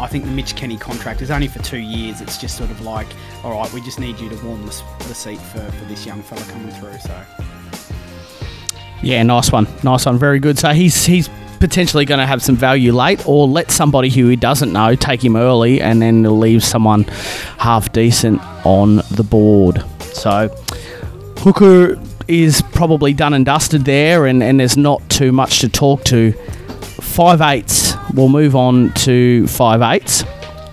I think the Mitch Kenny contract is only for two years. It's just sort of like, all right, we just need you to warm the, the seat for, for this young fella coming through. So Yeah, nice one. Nice one. Very good. So he's he's potentially going to have some value late, or let somebody who he doesn't know take him early, and then leave someone half decent on the board. So Hooker is probably done and dusted there, and, and there's not too much to talk to. Five eights. We'll move on to five eights.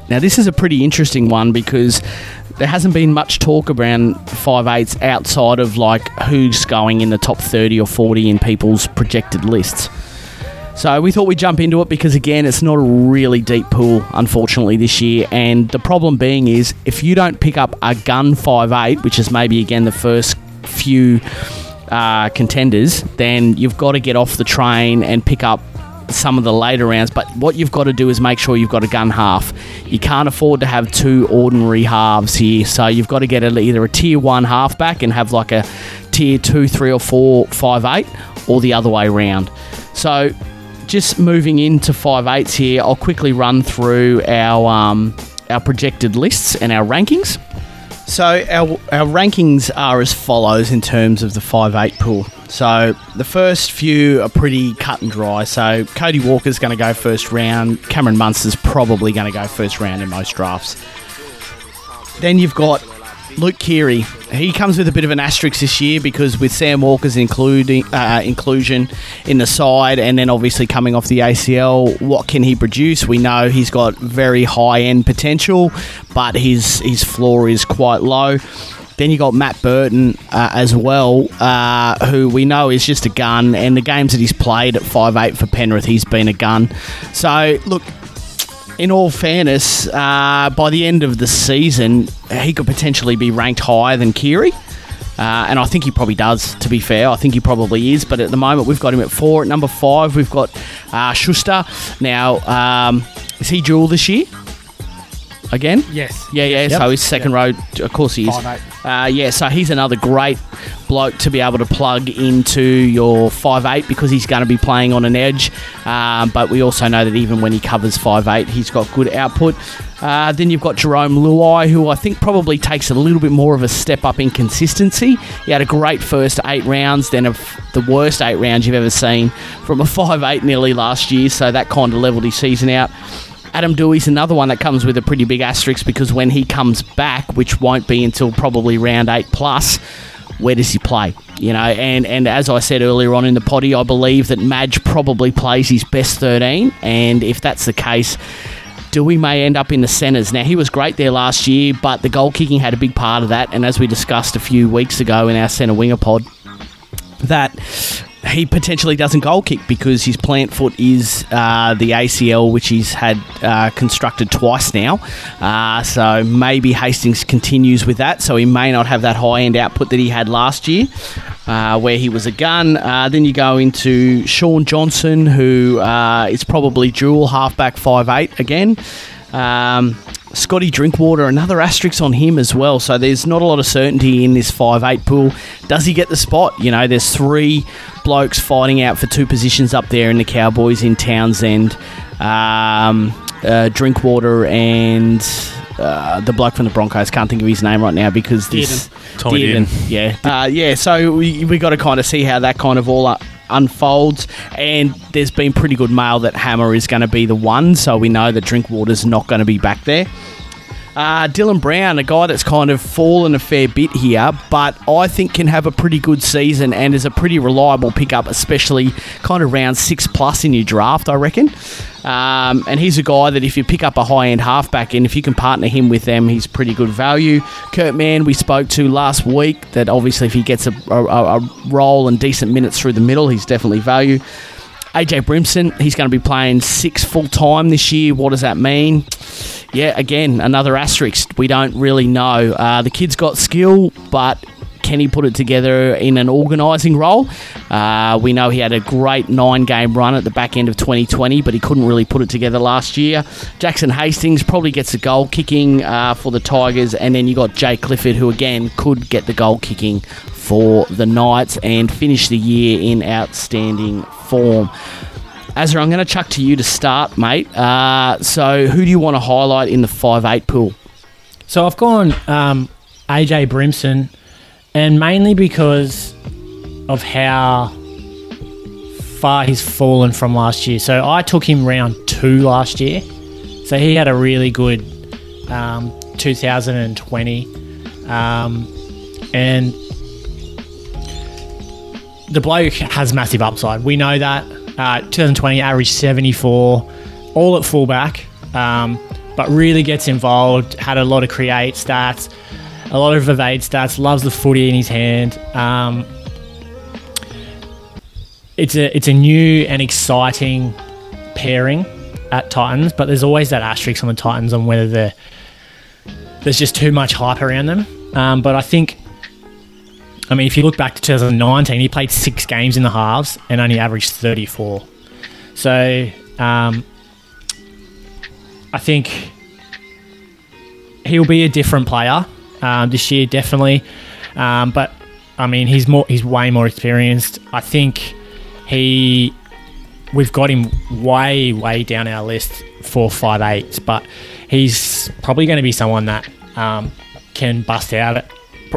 Now this is a pretty interesting one because there hasn't been much talk around five eights outside of like who's going in the top 30 or 40 in people's projected lists. So we thought we'd jump into it because again, it's not a really deep pool, unfortunately, this year. And the problem being is if you don't pick up a gun five eight, which is maybe again the first few uh, contenders, then you've got to get off the train and pick up some of the later rounds. But what you've got to do is make sure you've got a gun half. You can't afford to have two ordinary halves here, so you've got to get either a tier one halfback and have like a tier two, three, or four, five eight, or the other way round. So just moving into five eights here, I'll quickly run through our um, our projected lists and our rankings. So our, our rankings are as follows in terms of the five eight pool. So the first few are pretty cut and dry. So Cody Walker's going to go first round. Cameron Munster's probably going to go first round in most drafts. Then you've got Luke Keary, he comes with a bit of an asterisk this year because with Sam Walker's including uh, inclusion in the side, and then obviously coming off the ACL, what can he produce? We know he's got very high end potential, but his his floor is quite low. Then you got Matt Burton uh, as well, uh, who we know is just a gun, and the games that he's played at five eight for Penrith, he's been a gun. So look, in all fairness, uh, by the end of the season, he could potentially be ranked higher than Keary. Uh, and I think he probably does, to be fair. I think he probably is. But at the moment, we've got him at four. At number five, we've got uh, Schuster. Now, um, is he dual this year? Again? Yes. Yeah, yeah. So he's second row. Of course he is. Uh, yeah, so he's another great bloke to be able to plug into your five eight because he's going to be playing on an edge. Um, but we also know that even when he covers five eight, he's got good output. Uh, then you've got Jarome Luai, who I think probably takes a little bit more of a step up in consistency. He had a great first eight rounds, then a f- the worst eight rounds you've ever seen from a five eight nearly last year. So that kind of leveled his season out. Adam Doueihi's another one that comes with a pretty big asterisk because when he comes back, which won't be until probably round eight plus, where does he play? You know, and, and as I said earlier on in the potty, I believe that Madge probably plays his best 13, and if that's the case, Doueihi may end up in the centres. Now, he was great there last year, but the goal kicking had a big part of that, and as we discussed a few weeks ago in our centre winger pod, that he potentially doesn't goal kick because his plant foot is uh, the ACL, which he's had uh, constructed twice now. Uh, so maybe Hastings continues with that. So he may not have that high end output that he had last year. Uh, where he was a gun. Uh, then you go into Shaun Johnson, who uh, is probably dual halfback five eight again. Um, Scotty Drinkwater, another asterisk on him as well. So there's not a lot of certainty in this five eight pool. Does he get the spot? You know, there's three blokes fighting out for two positions up there in the Cowboys in Townsend, um, uh, Drinkwater, and uh, the bloke from the Broncos. Can't think of his name right now because this Tommy Dearden, yeah, uh, yeah. So we we got to kind of see how that kind of all. Uh, unfolds and there's been pretty good mail that Hammer is going to be the one so we know that Drinkwater's not going to be back there uh, Dylan Brown, a guy that's kind of fallen a fair bit here, but I think can have a pretty good season and is a pretty reliable pickup, especially kind of round six plus in your draft, I reckon. Um, and he's a guy that if you pick up a high end halfback and if you can partner him with them, he's pretty good value. Kurt Mann, we spoke to last week, that obviously if he gets a, a, a role and decent minutes through the middle, he's definitely value. AJ Brimson, he's going to be playing six full time this year. What does that mean? Yeah, again, another asterisk. We don't really know. Uh, the kid's got skill, but can he put it together in an organising role? Uh, we know he had a great nine game run at the back end of 2020, but he couldn't really put it together last year. Jackson Hastings probably gets the goal kicking uh, for the Tigers, and then you got Jake Clifford, who again could get the goal kicking for the Knights and finish the year in outstanding form. Azra, I'm going to chuck to you to start, mate. Uh, so, who do you want to highlight in the five eight pool? So I've gone um, AJ Brimson, and mainly because of how far he's fallen from last year. So I took him round two last year. So he had a really good um, 2020. Um, and the bloke has massive upside. We know that. Uh, 2020 averaged 74, all at fullback, um, but really gets involved. Had a lot of create stats, a lot of evade stats. Loves the footy in his hand. Um, it's a it's a new and exciting pairing at Titans, but there's always that asterisk on the Titans on whether they're, there's just too much hype around them. Um, but I think I mean, if you look back to 2019, he played six games in the halves and only averaged 34. So um, I think he'll be a different player um, this year, definitely. Um, but I mean, he's more he's way more experienced. I think he we've got him way way down our list for five eights, but he's probably going to be someone that um, can bust out at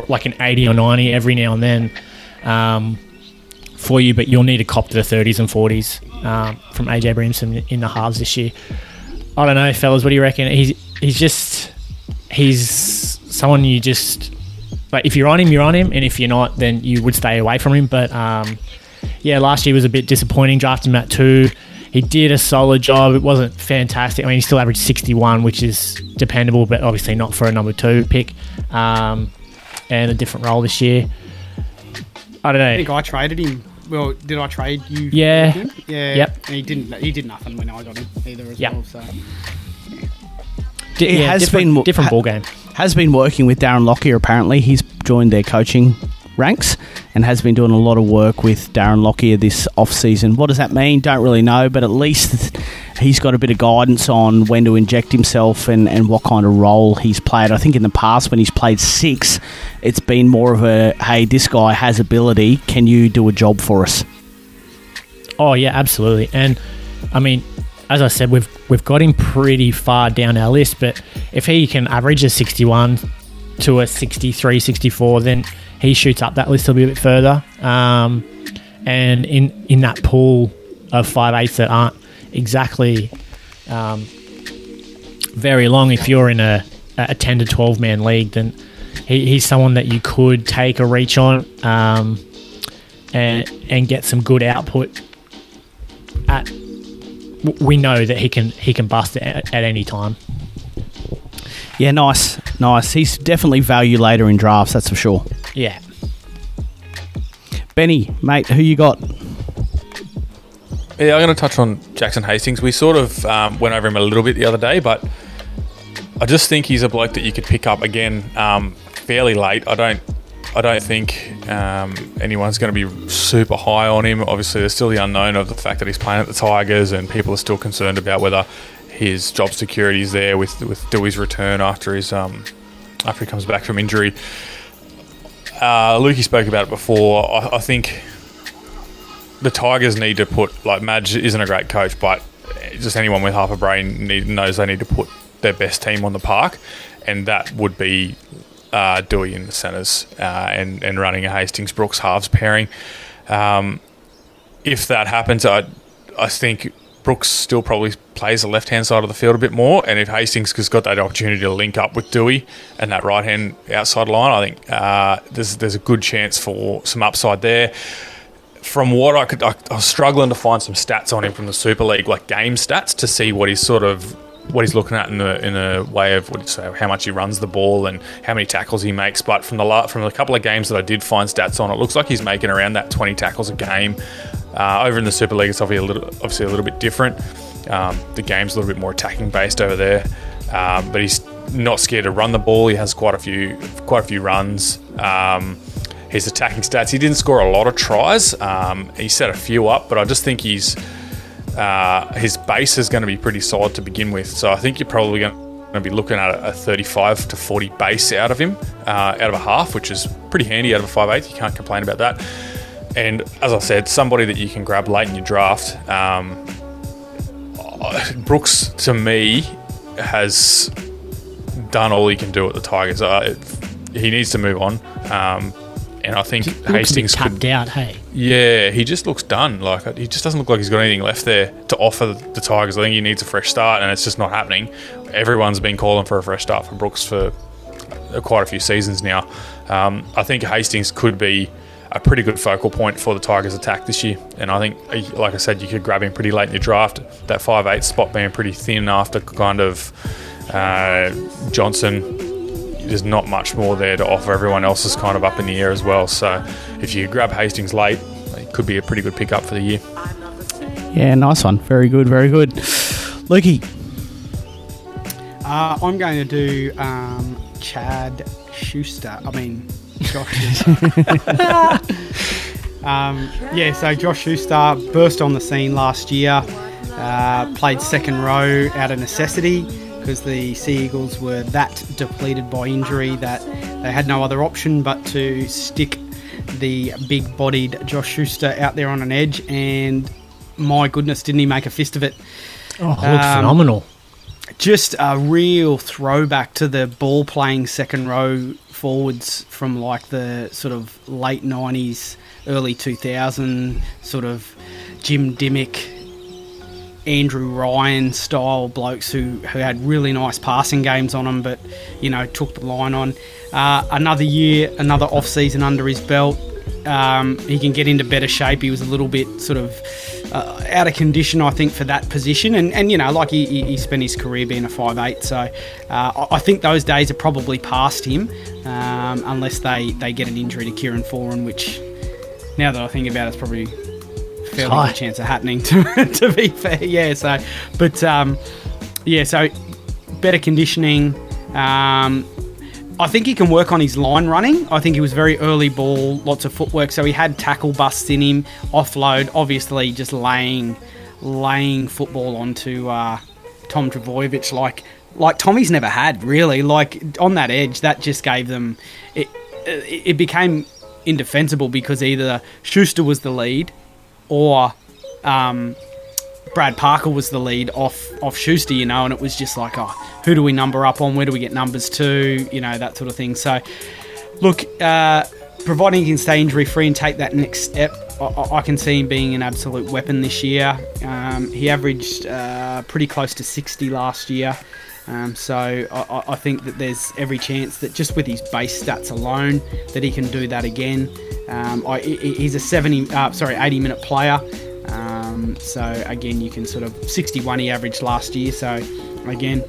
like an 80 or 90 every now and then um, for you, but you'll need a cop to the 30s and 40s um, from AJ Brimson in the halves this year. I don't know, fellas. What do you reckon? He's he's just he's someone you just but if you're on him, you're on him, and if you're not, then you would stay away from him. But um, yeah, last year was a bit disappointing. Drafting him at two. He did a solid job. It wasn't fantastic. I mean, he still averaged 61, which is dependable, but obviously not for a number two pick. Um, and a different role this year. I don't know. I think I traded him. Well, did I trade you? Yeah. Yeah. Yep. And he didn't. He did nothing when I got him either as Yep. well. So Di- It yeah, has different, been- different ha- ball game. Has been working with Darren Lockyer. Apparently, he's joined their coaching ranks and has been doing a lot of work with Darren Lockyer this off season. What does that mean? Don't really know, but at least he's got a bit of guidance on when to inject himself and, and what kind of role he's played. I think in the past when he's played six, it's been more of a hey, this guy has ability. Can you do a job for us? Oh yeah, absolutely. And I mean, as I said, we've we've got him pretty far down our list. But if he can average a 61 to a 63, 64, then he shoots up that list a little bit further. Um, and in in that pool of five eights that aren't exactly um, very long, if you're in a a 10 to 12 man league, then he, he's someone that you could take a reach on. Um, and, and get some good output at we know that he can he can bust it at, at any time. Yeah, nice, nice. He's definitely value later in drafts, that's for sure. Yeah. Benny, mate, who you got? Yeah, I'm going to touch on Jackson Hastings. We sort of um, went over him a little bit the other day, but I just think he's a bloke that you could pick up again um, fairly late. I don't. I don't think um, anyone's going to be super high on him. Obviously, there's still the unknown of the fact that he's playing at the Tigers, and people are still concerned about whether his job security is there with with Doueihi's return after his um, after he comes back from injury. Uh, Lukey spoke about it before. I, I think the Tigers need to put like Madge isn't a great coach, but just anyone with half a brain need, knows they need to put their best team on the park, and that would be uh, Doueihi in the centres uh, and and running a Hastings Brooks halves pairing. Um, if that happens, I I think Brooks still probably plays the left hand side of the field a bit more, and if Hastings has got that opportunity to link up with Doueihi and that right hand outside line, I think uh, there's there's a good chance for some upside there from what I could, I, I was struggling to find some stats on him from the Super League, like game stats, to see what he's sort of what he's looking at in the in a way of what how much he runs the ball and how many tackles he makes. But from the from the couple of games that I did find stats on, it looks like he's making around that 20 tackles a game. Uh, over in the Super League, it's obviously a little obviously a little bit different. Um, the game's a little bit more attacking based over there, um, but he's not scared to run the ball. He has quite a few quite a few runs. Um, his attacking stats. He didn't score a lot of tries. Um, he set a few up, but I just think he's uh, his base is going to be pretty solid to begin with. So I think you're probably going to be looking at a 35 to 40 base out of him, uh, out of a half, which is pretty handy out of a 5'8". You can't complain about that. And as I said, somebody that you can grab late in your draft. Um, Brooks, to me, has done all he can do at the Tigers. Uh, he needs to move on. Um, and I think He looks a bit Hastings could out. Hey, yeah, he just looks done. Like he just doesn't look like he's got anything left there to offer the Tigers. I think he needs a fresh start, and it's just not happening. Everyone's been calling for a fresh start for Brooks for uh, quite a few seasons now. Um, I think Hastings could be a pretty good focal point for the Tigers' attack this year, and I think, uh, like I said, you could grab him pretty late in your draft. That five eight spot being pretty thin after kind of uh, Johnson there's not much more there to offer. Everyone else is kind of up in the air as well. So if you grab Hastings late, it could be a pretty good pickup for the year. Yeah, nice one. Very good, very good. Lukey, Uh, I'm going to do um, Chad Schuster. I mean, Josh um, yeah, so Josh Schuster burst on the scene last year, uh, played second row out of necessity because the Sea Eagles were that depleted by injury that they had no other option but to stick the big bodied Josh Schuster out there on an edge. And my goodness, didn't he make a fist of it? oh, looked Um, phenomenal. just a real throwback to the ball playing second row forwards from like the sort of late 90s, early 2000 sort of Jim Dymock Andrew Ryan style blokes who, who had really nice passing games on them, but you know took the line on. Uh, another year, another off season under his belt. Um, he can get into better shape. He was a little bit sort of uh, out of condition, I think, for that position. And, and you know, like he, he spent his career being a five eight, so uh, I think those days are probably past him, um, unless they, they get an injury to Kieran Foran, which now that I think about it, it's probably fairly High. good chance of happening. To, to be fair, yeah. So, but um, yeah, so better conditioning. Um, I think he can work on his line running. I think he was very early ball, lots of footwork, so he had tackle busts in him, offload, obviously just laying, laying football onto uh, Tom Trbojevic like like Tommy's never had really. Like on that edge, that just gave them it. It it became indefensible because either Schuster was the lead, or um, Brad Parker was the lead off off Schuster, you know, and it was just like, oh, who do we number up on? Where do we get numbers to? You know, that sort of thing. So, look, uh, providing he can stay injury free and take that next step, I, I- can see him being an absolute weapon this year. Um, he averaged uh, pretty close to 60 last year. Um, so I, I- think that there's every chance that just with his base stats alone, that he can do that again. Um, I, he's a 70, uh, sorry, 80 minute player. Um, so again, you can sort of 61 he averaged last year. So again,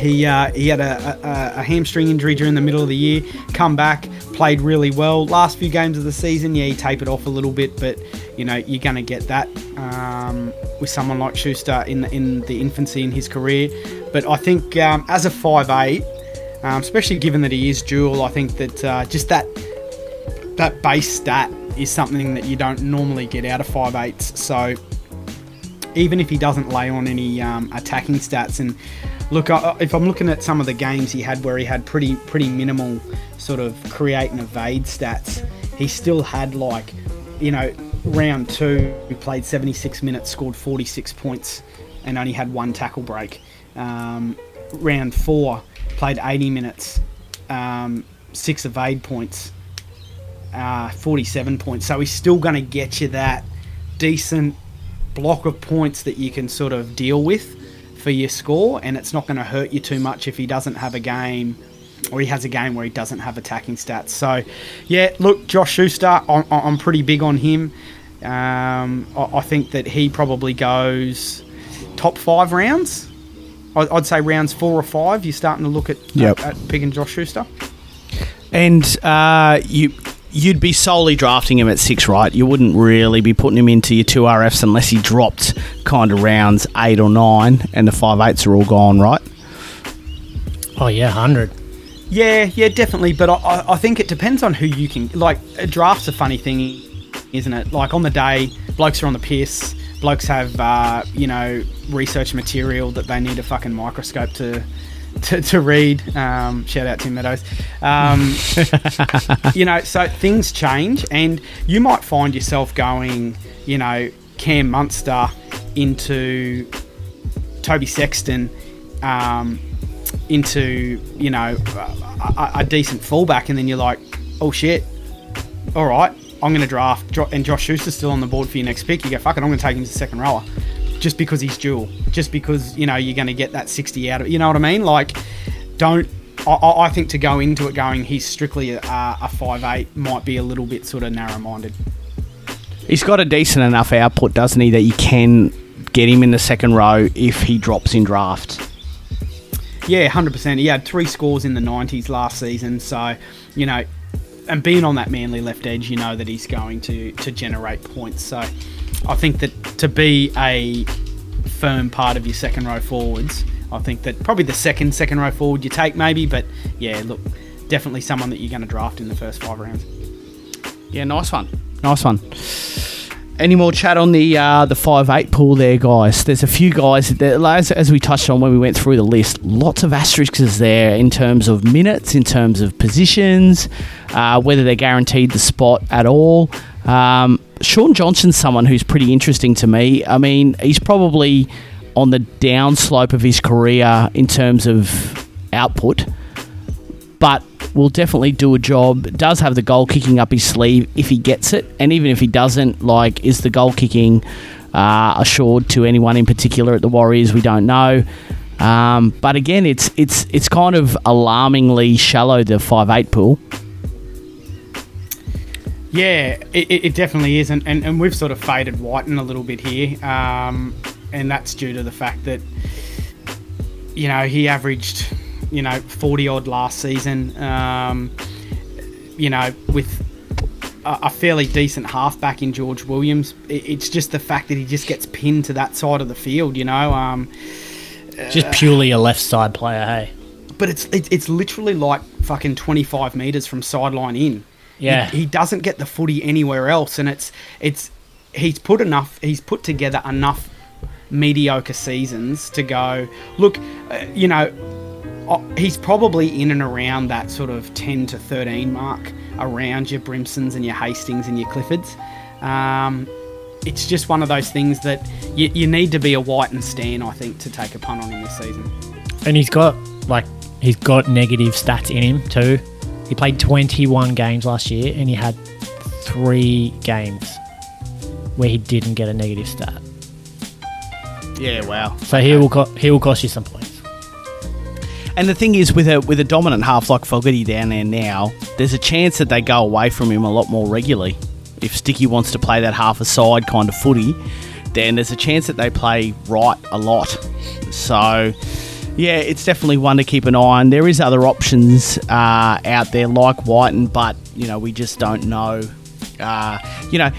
he uh, he had a, a, a hamstring injury during the middle of the year. Come back, played really well. Last few games of the season, yeah, he tapered off a little bit, but you know you're going to get that um, with someone like Schuster in the, in the infancy in his career. But I think um, as a five eight, um, especially given that he is dual, I think that uh, just that that base stat is something that you don't normally get out of five eights. So even if he doesn't lay on any um, attacking stats, and look, I, if I'm looking at some of the games he had where he had pretty pretty minimal sort of create and evade stats, he still had like, you know, round two he played 76 minutes, scored 46 points, and only had one tackle break. Um, round four played 80 minutes, um, six evade points, uh, 47 points. So he's still going to get you that decent block of points that you can sort of deal with for your score, and it's not going to hurt you too much if he doesn't have a game or he has a game where he doesn't have attacking stats. So, yeah, look, Josh Schuster, I'm, I'm pretty big on him. Um, I, I think that he probably goes top five rounds. I- I'd say rounds four or five. You're starting to look at, Yep. at, at picking Josh Schuster. And uh, you you'd be solely drafting him at six, right? You wouldn't really be putting him into your two RFs unless he dropped kind of rounds eight or nine, and the five eights are all gone, right? Oh yeah, hundred. Yeah, yeah, definitely. But I, I, I think it depends on who you can. Like, a draft's a funny thing, isn't it? Like, on the day, blokes are on the piss. Blokes have, uh, you know, research material that they need a fucking microscope to. To, to read, um, shout out Tim Meadows. Um, you know, so things change, and you might find yourself going, you know, Cam Munster into Toby Sexton, um, into you know a, a- decent fullback, and then you're like, oh shit, all right, I'm going to draft, and Josh Schuster's still on the board for your next pick. You go, fuck it, I'm going to take him to a second rower, just because he's dual, just because you know you're going to get that 60 out of, you know what I mean? Like, don't. I- I, think to go into it going he's strictly a, a five eight might be a little bit sort of narrow minded. He's got a decent enough output, doesn't he, that you can get him in the second row if he drops in draft. Yeah, hundred percent. He had three scores in the nineties last season, so you know, and being on that manly left edge, you know that he's going to to generate points. So I think that to be a firm part of your second row forwards, I think that probably the second second row forward you take maybe, but yeah, look, definitely someone that you're going to draft in the first five rounds. Yeah, nice one. Nice one. Any more chat on the uh, the five eight pool there, guys? There's a few guys that, as, as we touched on when we went through the list. Lots of asterisks there in terms of minutes, in terms of positions, uh, whether they're guaranteed the spot at all. Um, Shaun Johnson's someone who's pretty interesting to me. I mean, he's probably on the downslope of his career in terms of output but will definitely do a job. Does have the goal kicking up his sleeve if he gets it, and even if he doesn't, like, is the goal kicking uh, assured to anyone in particular at the Warriors. We don't know. Um, but again, it's it's it's kind of alarmingly shallow the five eight pool. Yeah, it, it definitely is, and, and, and we've sort of faded Wighton a little bit here, um, and that's due to the fact that you know he averaged you know forty odd last season, um, you know with a, a fairly decent halfback in George Williams. It, it's just the fact that he just gets pinned to that side of the field, you know. Um, Just purely a left side player, hey. but it's it's, it's literally like fucking 25 meters from sideline in. Yeah. He, he doesn't get the footy anywhere else, and it's it's he's put enough. He's put together enough mediocre seasons to go. Look, uh, you know, uh, he's probably in and around that sort of 10 to 13 mark around your Brimsons and your Hastings and your Cliffords. Um, it's just one of those things that you, you need to be a Wighton Stan, I think, to take a punt on him this season. And he's got like he's got negative stats in him too. He played 21 games last year and he had three games where he didn't get a negative stat. Yeah, wow. So he will co- he will cost you some points. And the thing is, with a with a dominant half like Fogarty down there now, there's a chance that they go away from him a lot more regularly. If Sticky wants to play that half a side kind of footy, then there's a chance that they play right a lot. So, yeah, it's definitely one to keep an eye on. There is other options uh, out there like Wighton, but you know we just don't know. Uh, you know,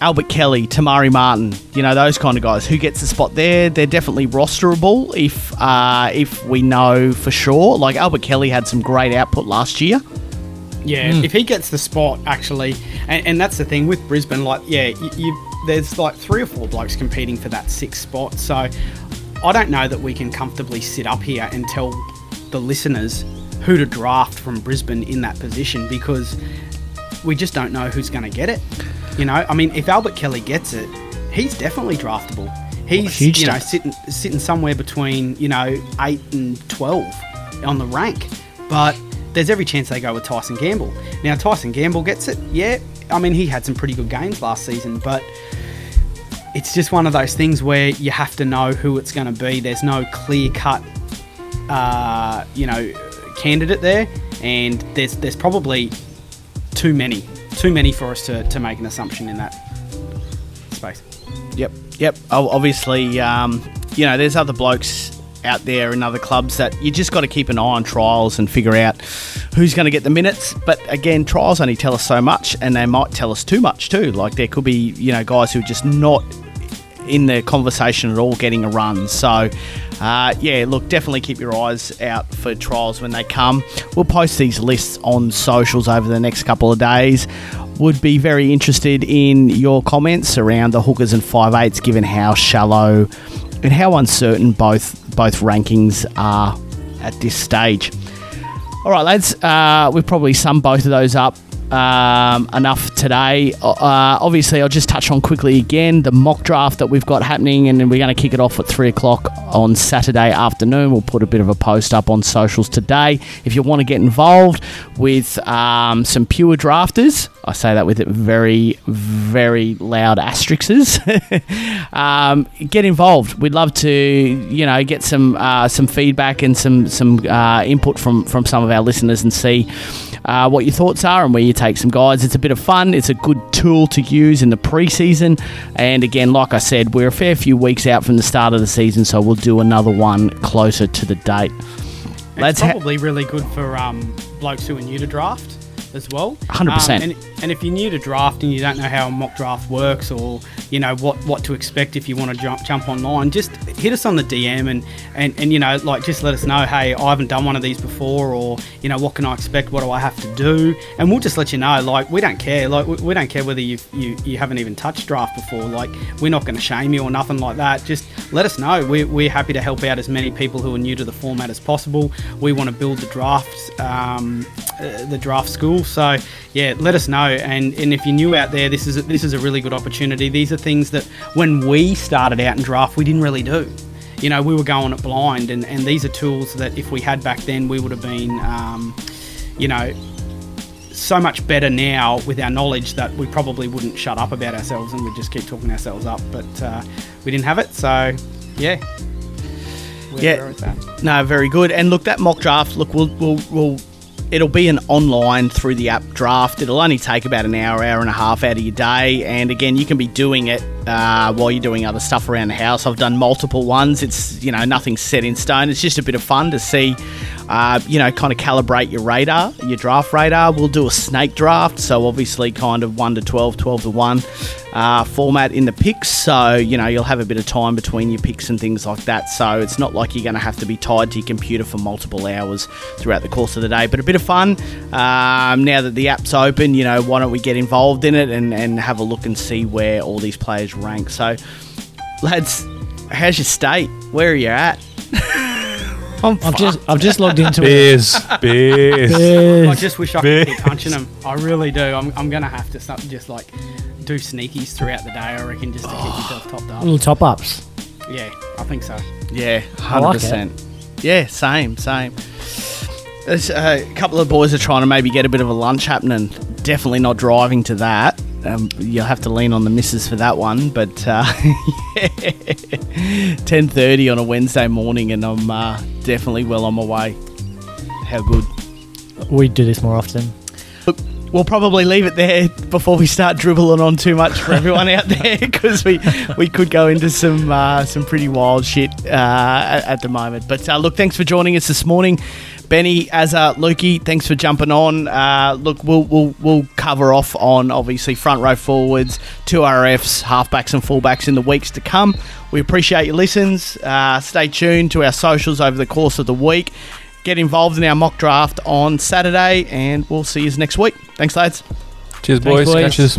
Albert Kelly, Tamari Martin, you know those kind of guys. Who gets the spot there? They're definitely rosterable if uh, if we know for sure. Like Albert Kelly had some great output last year. Yeah, if he gets the spot, actually, and, and that's the thing with Brisbane. Like, yeah, you, you, there's like three or four blokes competing for that sixth spot. So, I don't know that we can comfortably sit up here and tell the listeners who to draft from Brisbane in that position because we just don't know who's going to get it. You know, I mean, if Albert Kelly gets it, he's definitely draftable. He's you know sitting sitting somewhere between you know eight and twelve on the rank, but there's every chance they go with Tyson Gamble. Now Tyson Gamble gets it, yeah. I mean, he had some pretty good games last season, but it's just one of those things where you have to know who it's going to be. There's no clear cut, uh, you know, candidate there, and there's there's probably too many, too many for us to, to make an assumption in that space. Yep, yep. Oh, obviously, um, you know, there's other blokes out there in other clubs that you just got to keep an eye on trials and figure out who's going to get the minutes. But again, trials only tell us so much, and they might tell us too much too. Like there could be, you know, guys who are just not in the conversation at all getting a run. So, uh, yeah, look, definitely keep your eyes out for trials when they come. We'll post these lists on socials over the next couple of days. Would be very interested in your comments around the hookers and five eights, given how shallow and how uncertain both both rankings are at this stage. All right, lads, uh, we've probably summed both of those up um, enough today. Uh, obviously, I'll just touch on quickly again the mock draft that we've got happening, and we're going to kick it off at three o'clock on Saturday afternoon. We'll put a bit of a post up on socials today. If you want to get involved with um, some pure drafters, I say that with very, very loud asterisks. um, get involved. We'd love to, you know, get some uh, some feedback and some some uh, input from from some of our listeners and see uh, what your thoughts are and where you take some guys. It's a bit of fun. It's a good tool to use in the preseason. And again, like I said, we're a fair few weeks out from the start of the season, so we'll do another one closer to the date. It's ha- probably really good for um, blokes who are new to draft as well. 100%. Um, and, and if you're new to draft and you don't know how a mock draft works or you know what, what to expect if you want to jump jump online, just hit us on the DM and, and, and you know like just let us know. Hey, I haven't done one of these before, or you know what can I expect? What do I have to do? And we'll just let you know. Like we don't care. Like we, we don't care whether you you you haven't even touched draft before. Like we're not going to shame you or nothing like that. Just let us know. We're, we're happy to help out as many people who are new to the format as possible. We want to build the draft um, uh, the draft school. So yeah, let us know. And and if you're new out there, this is a, this is a really good opportunity. These are things that when we started out in draft, we didn't really do. You know, we were going it blind, and, and these are tools that if we had back then, we would have been, um, you know, so much better now with our knowledge that we probably wouldn't shut up about ourselves and we'd just keep talking ourselves up. But uh, we didn't have it, so yeah. Yeah. where it's at. No, very good. And look, that mock draft. Look, we'll we'll, we'll it'll be an online through the app draft. It'll only take about an hour, hour and a half out of your day. And again, you can be doing it uh, while you're doing other stuff around the house. I've done multiple ones. It's you know nothing set in stone. It's just a bit of fun to see. Uh, you know, kind of calibrate your radar, your draft radar. We'll do a snake draft, so obviously kind of 1 to 12, 12 to 1 uh, format in the picks. So, you know, you'll have a bit of time between your picks and things like that. So it's not like you're going to have to be tied to your computer for multiple hours throughout the course of the day. But a bit of fun. Um, now that the app's open, you know, why don't we get involved in it and, and have a look and see where all these players rank. So, lads, how's your state? Where are you at? I'm I've just I've just logged into it. Beers, beers. I just wish I could keep punching them. I really do. I'm, I'm going to have to start just like do sneakies throughout the day, I reckon, just to keep myself topped up. Little top ups. Yeah, I think so. Yeah, hundred like percent. Yeah, same, same. There's uh, a couple of boys are trying to maybe get a bit of a lunch happening. Definitely not driving to that. Um, you'll have to lean on the missus for that one. But uh, ten thirty on a Wednesday morning, and I'm uh, definitely well on my way. How good. We do this more often. Look, we'll probably leave it there before we start dribbling on too much for everyone out there because we, we could go into some uh, some pretty wild shit uh, at, at the moment. But uh, look, thanks for joining us this morning. Benny, Azza, Lukey, thanks for jumping on. Uh, look, we'll, we'll we'll cover off on obviously front row forwards, two RFs, halfbacks and fullbacks in the weeks to come. We appreciate your listens. Uh, stay tuned to our socials over the course of the week. Get involved in our mock draft on Saturday, and we'll see you next week. Thanks, lads. Cheers, Thanks, boys. boys. Catches.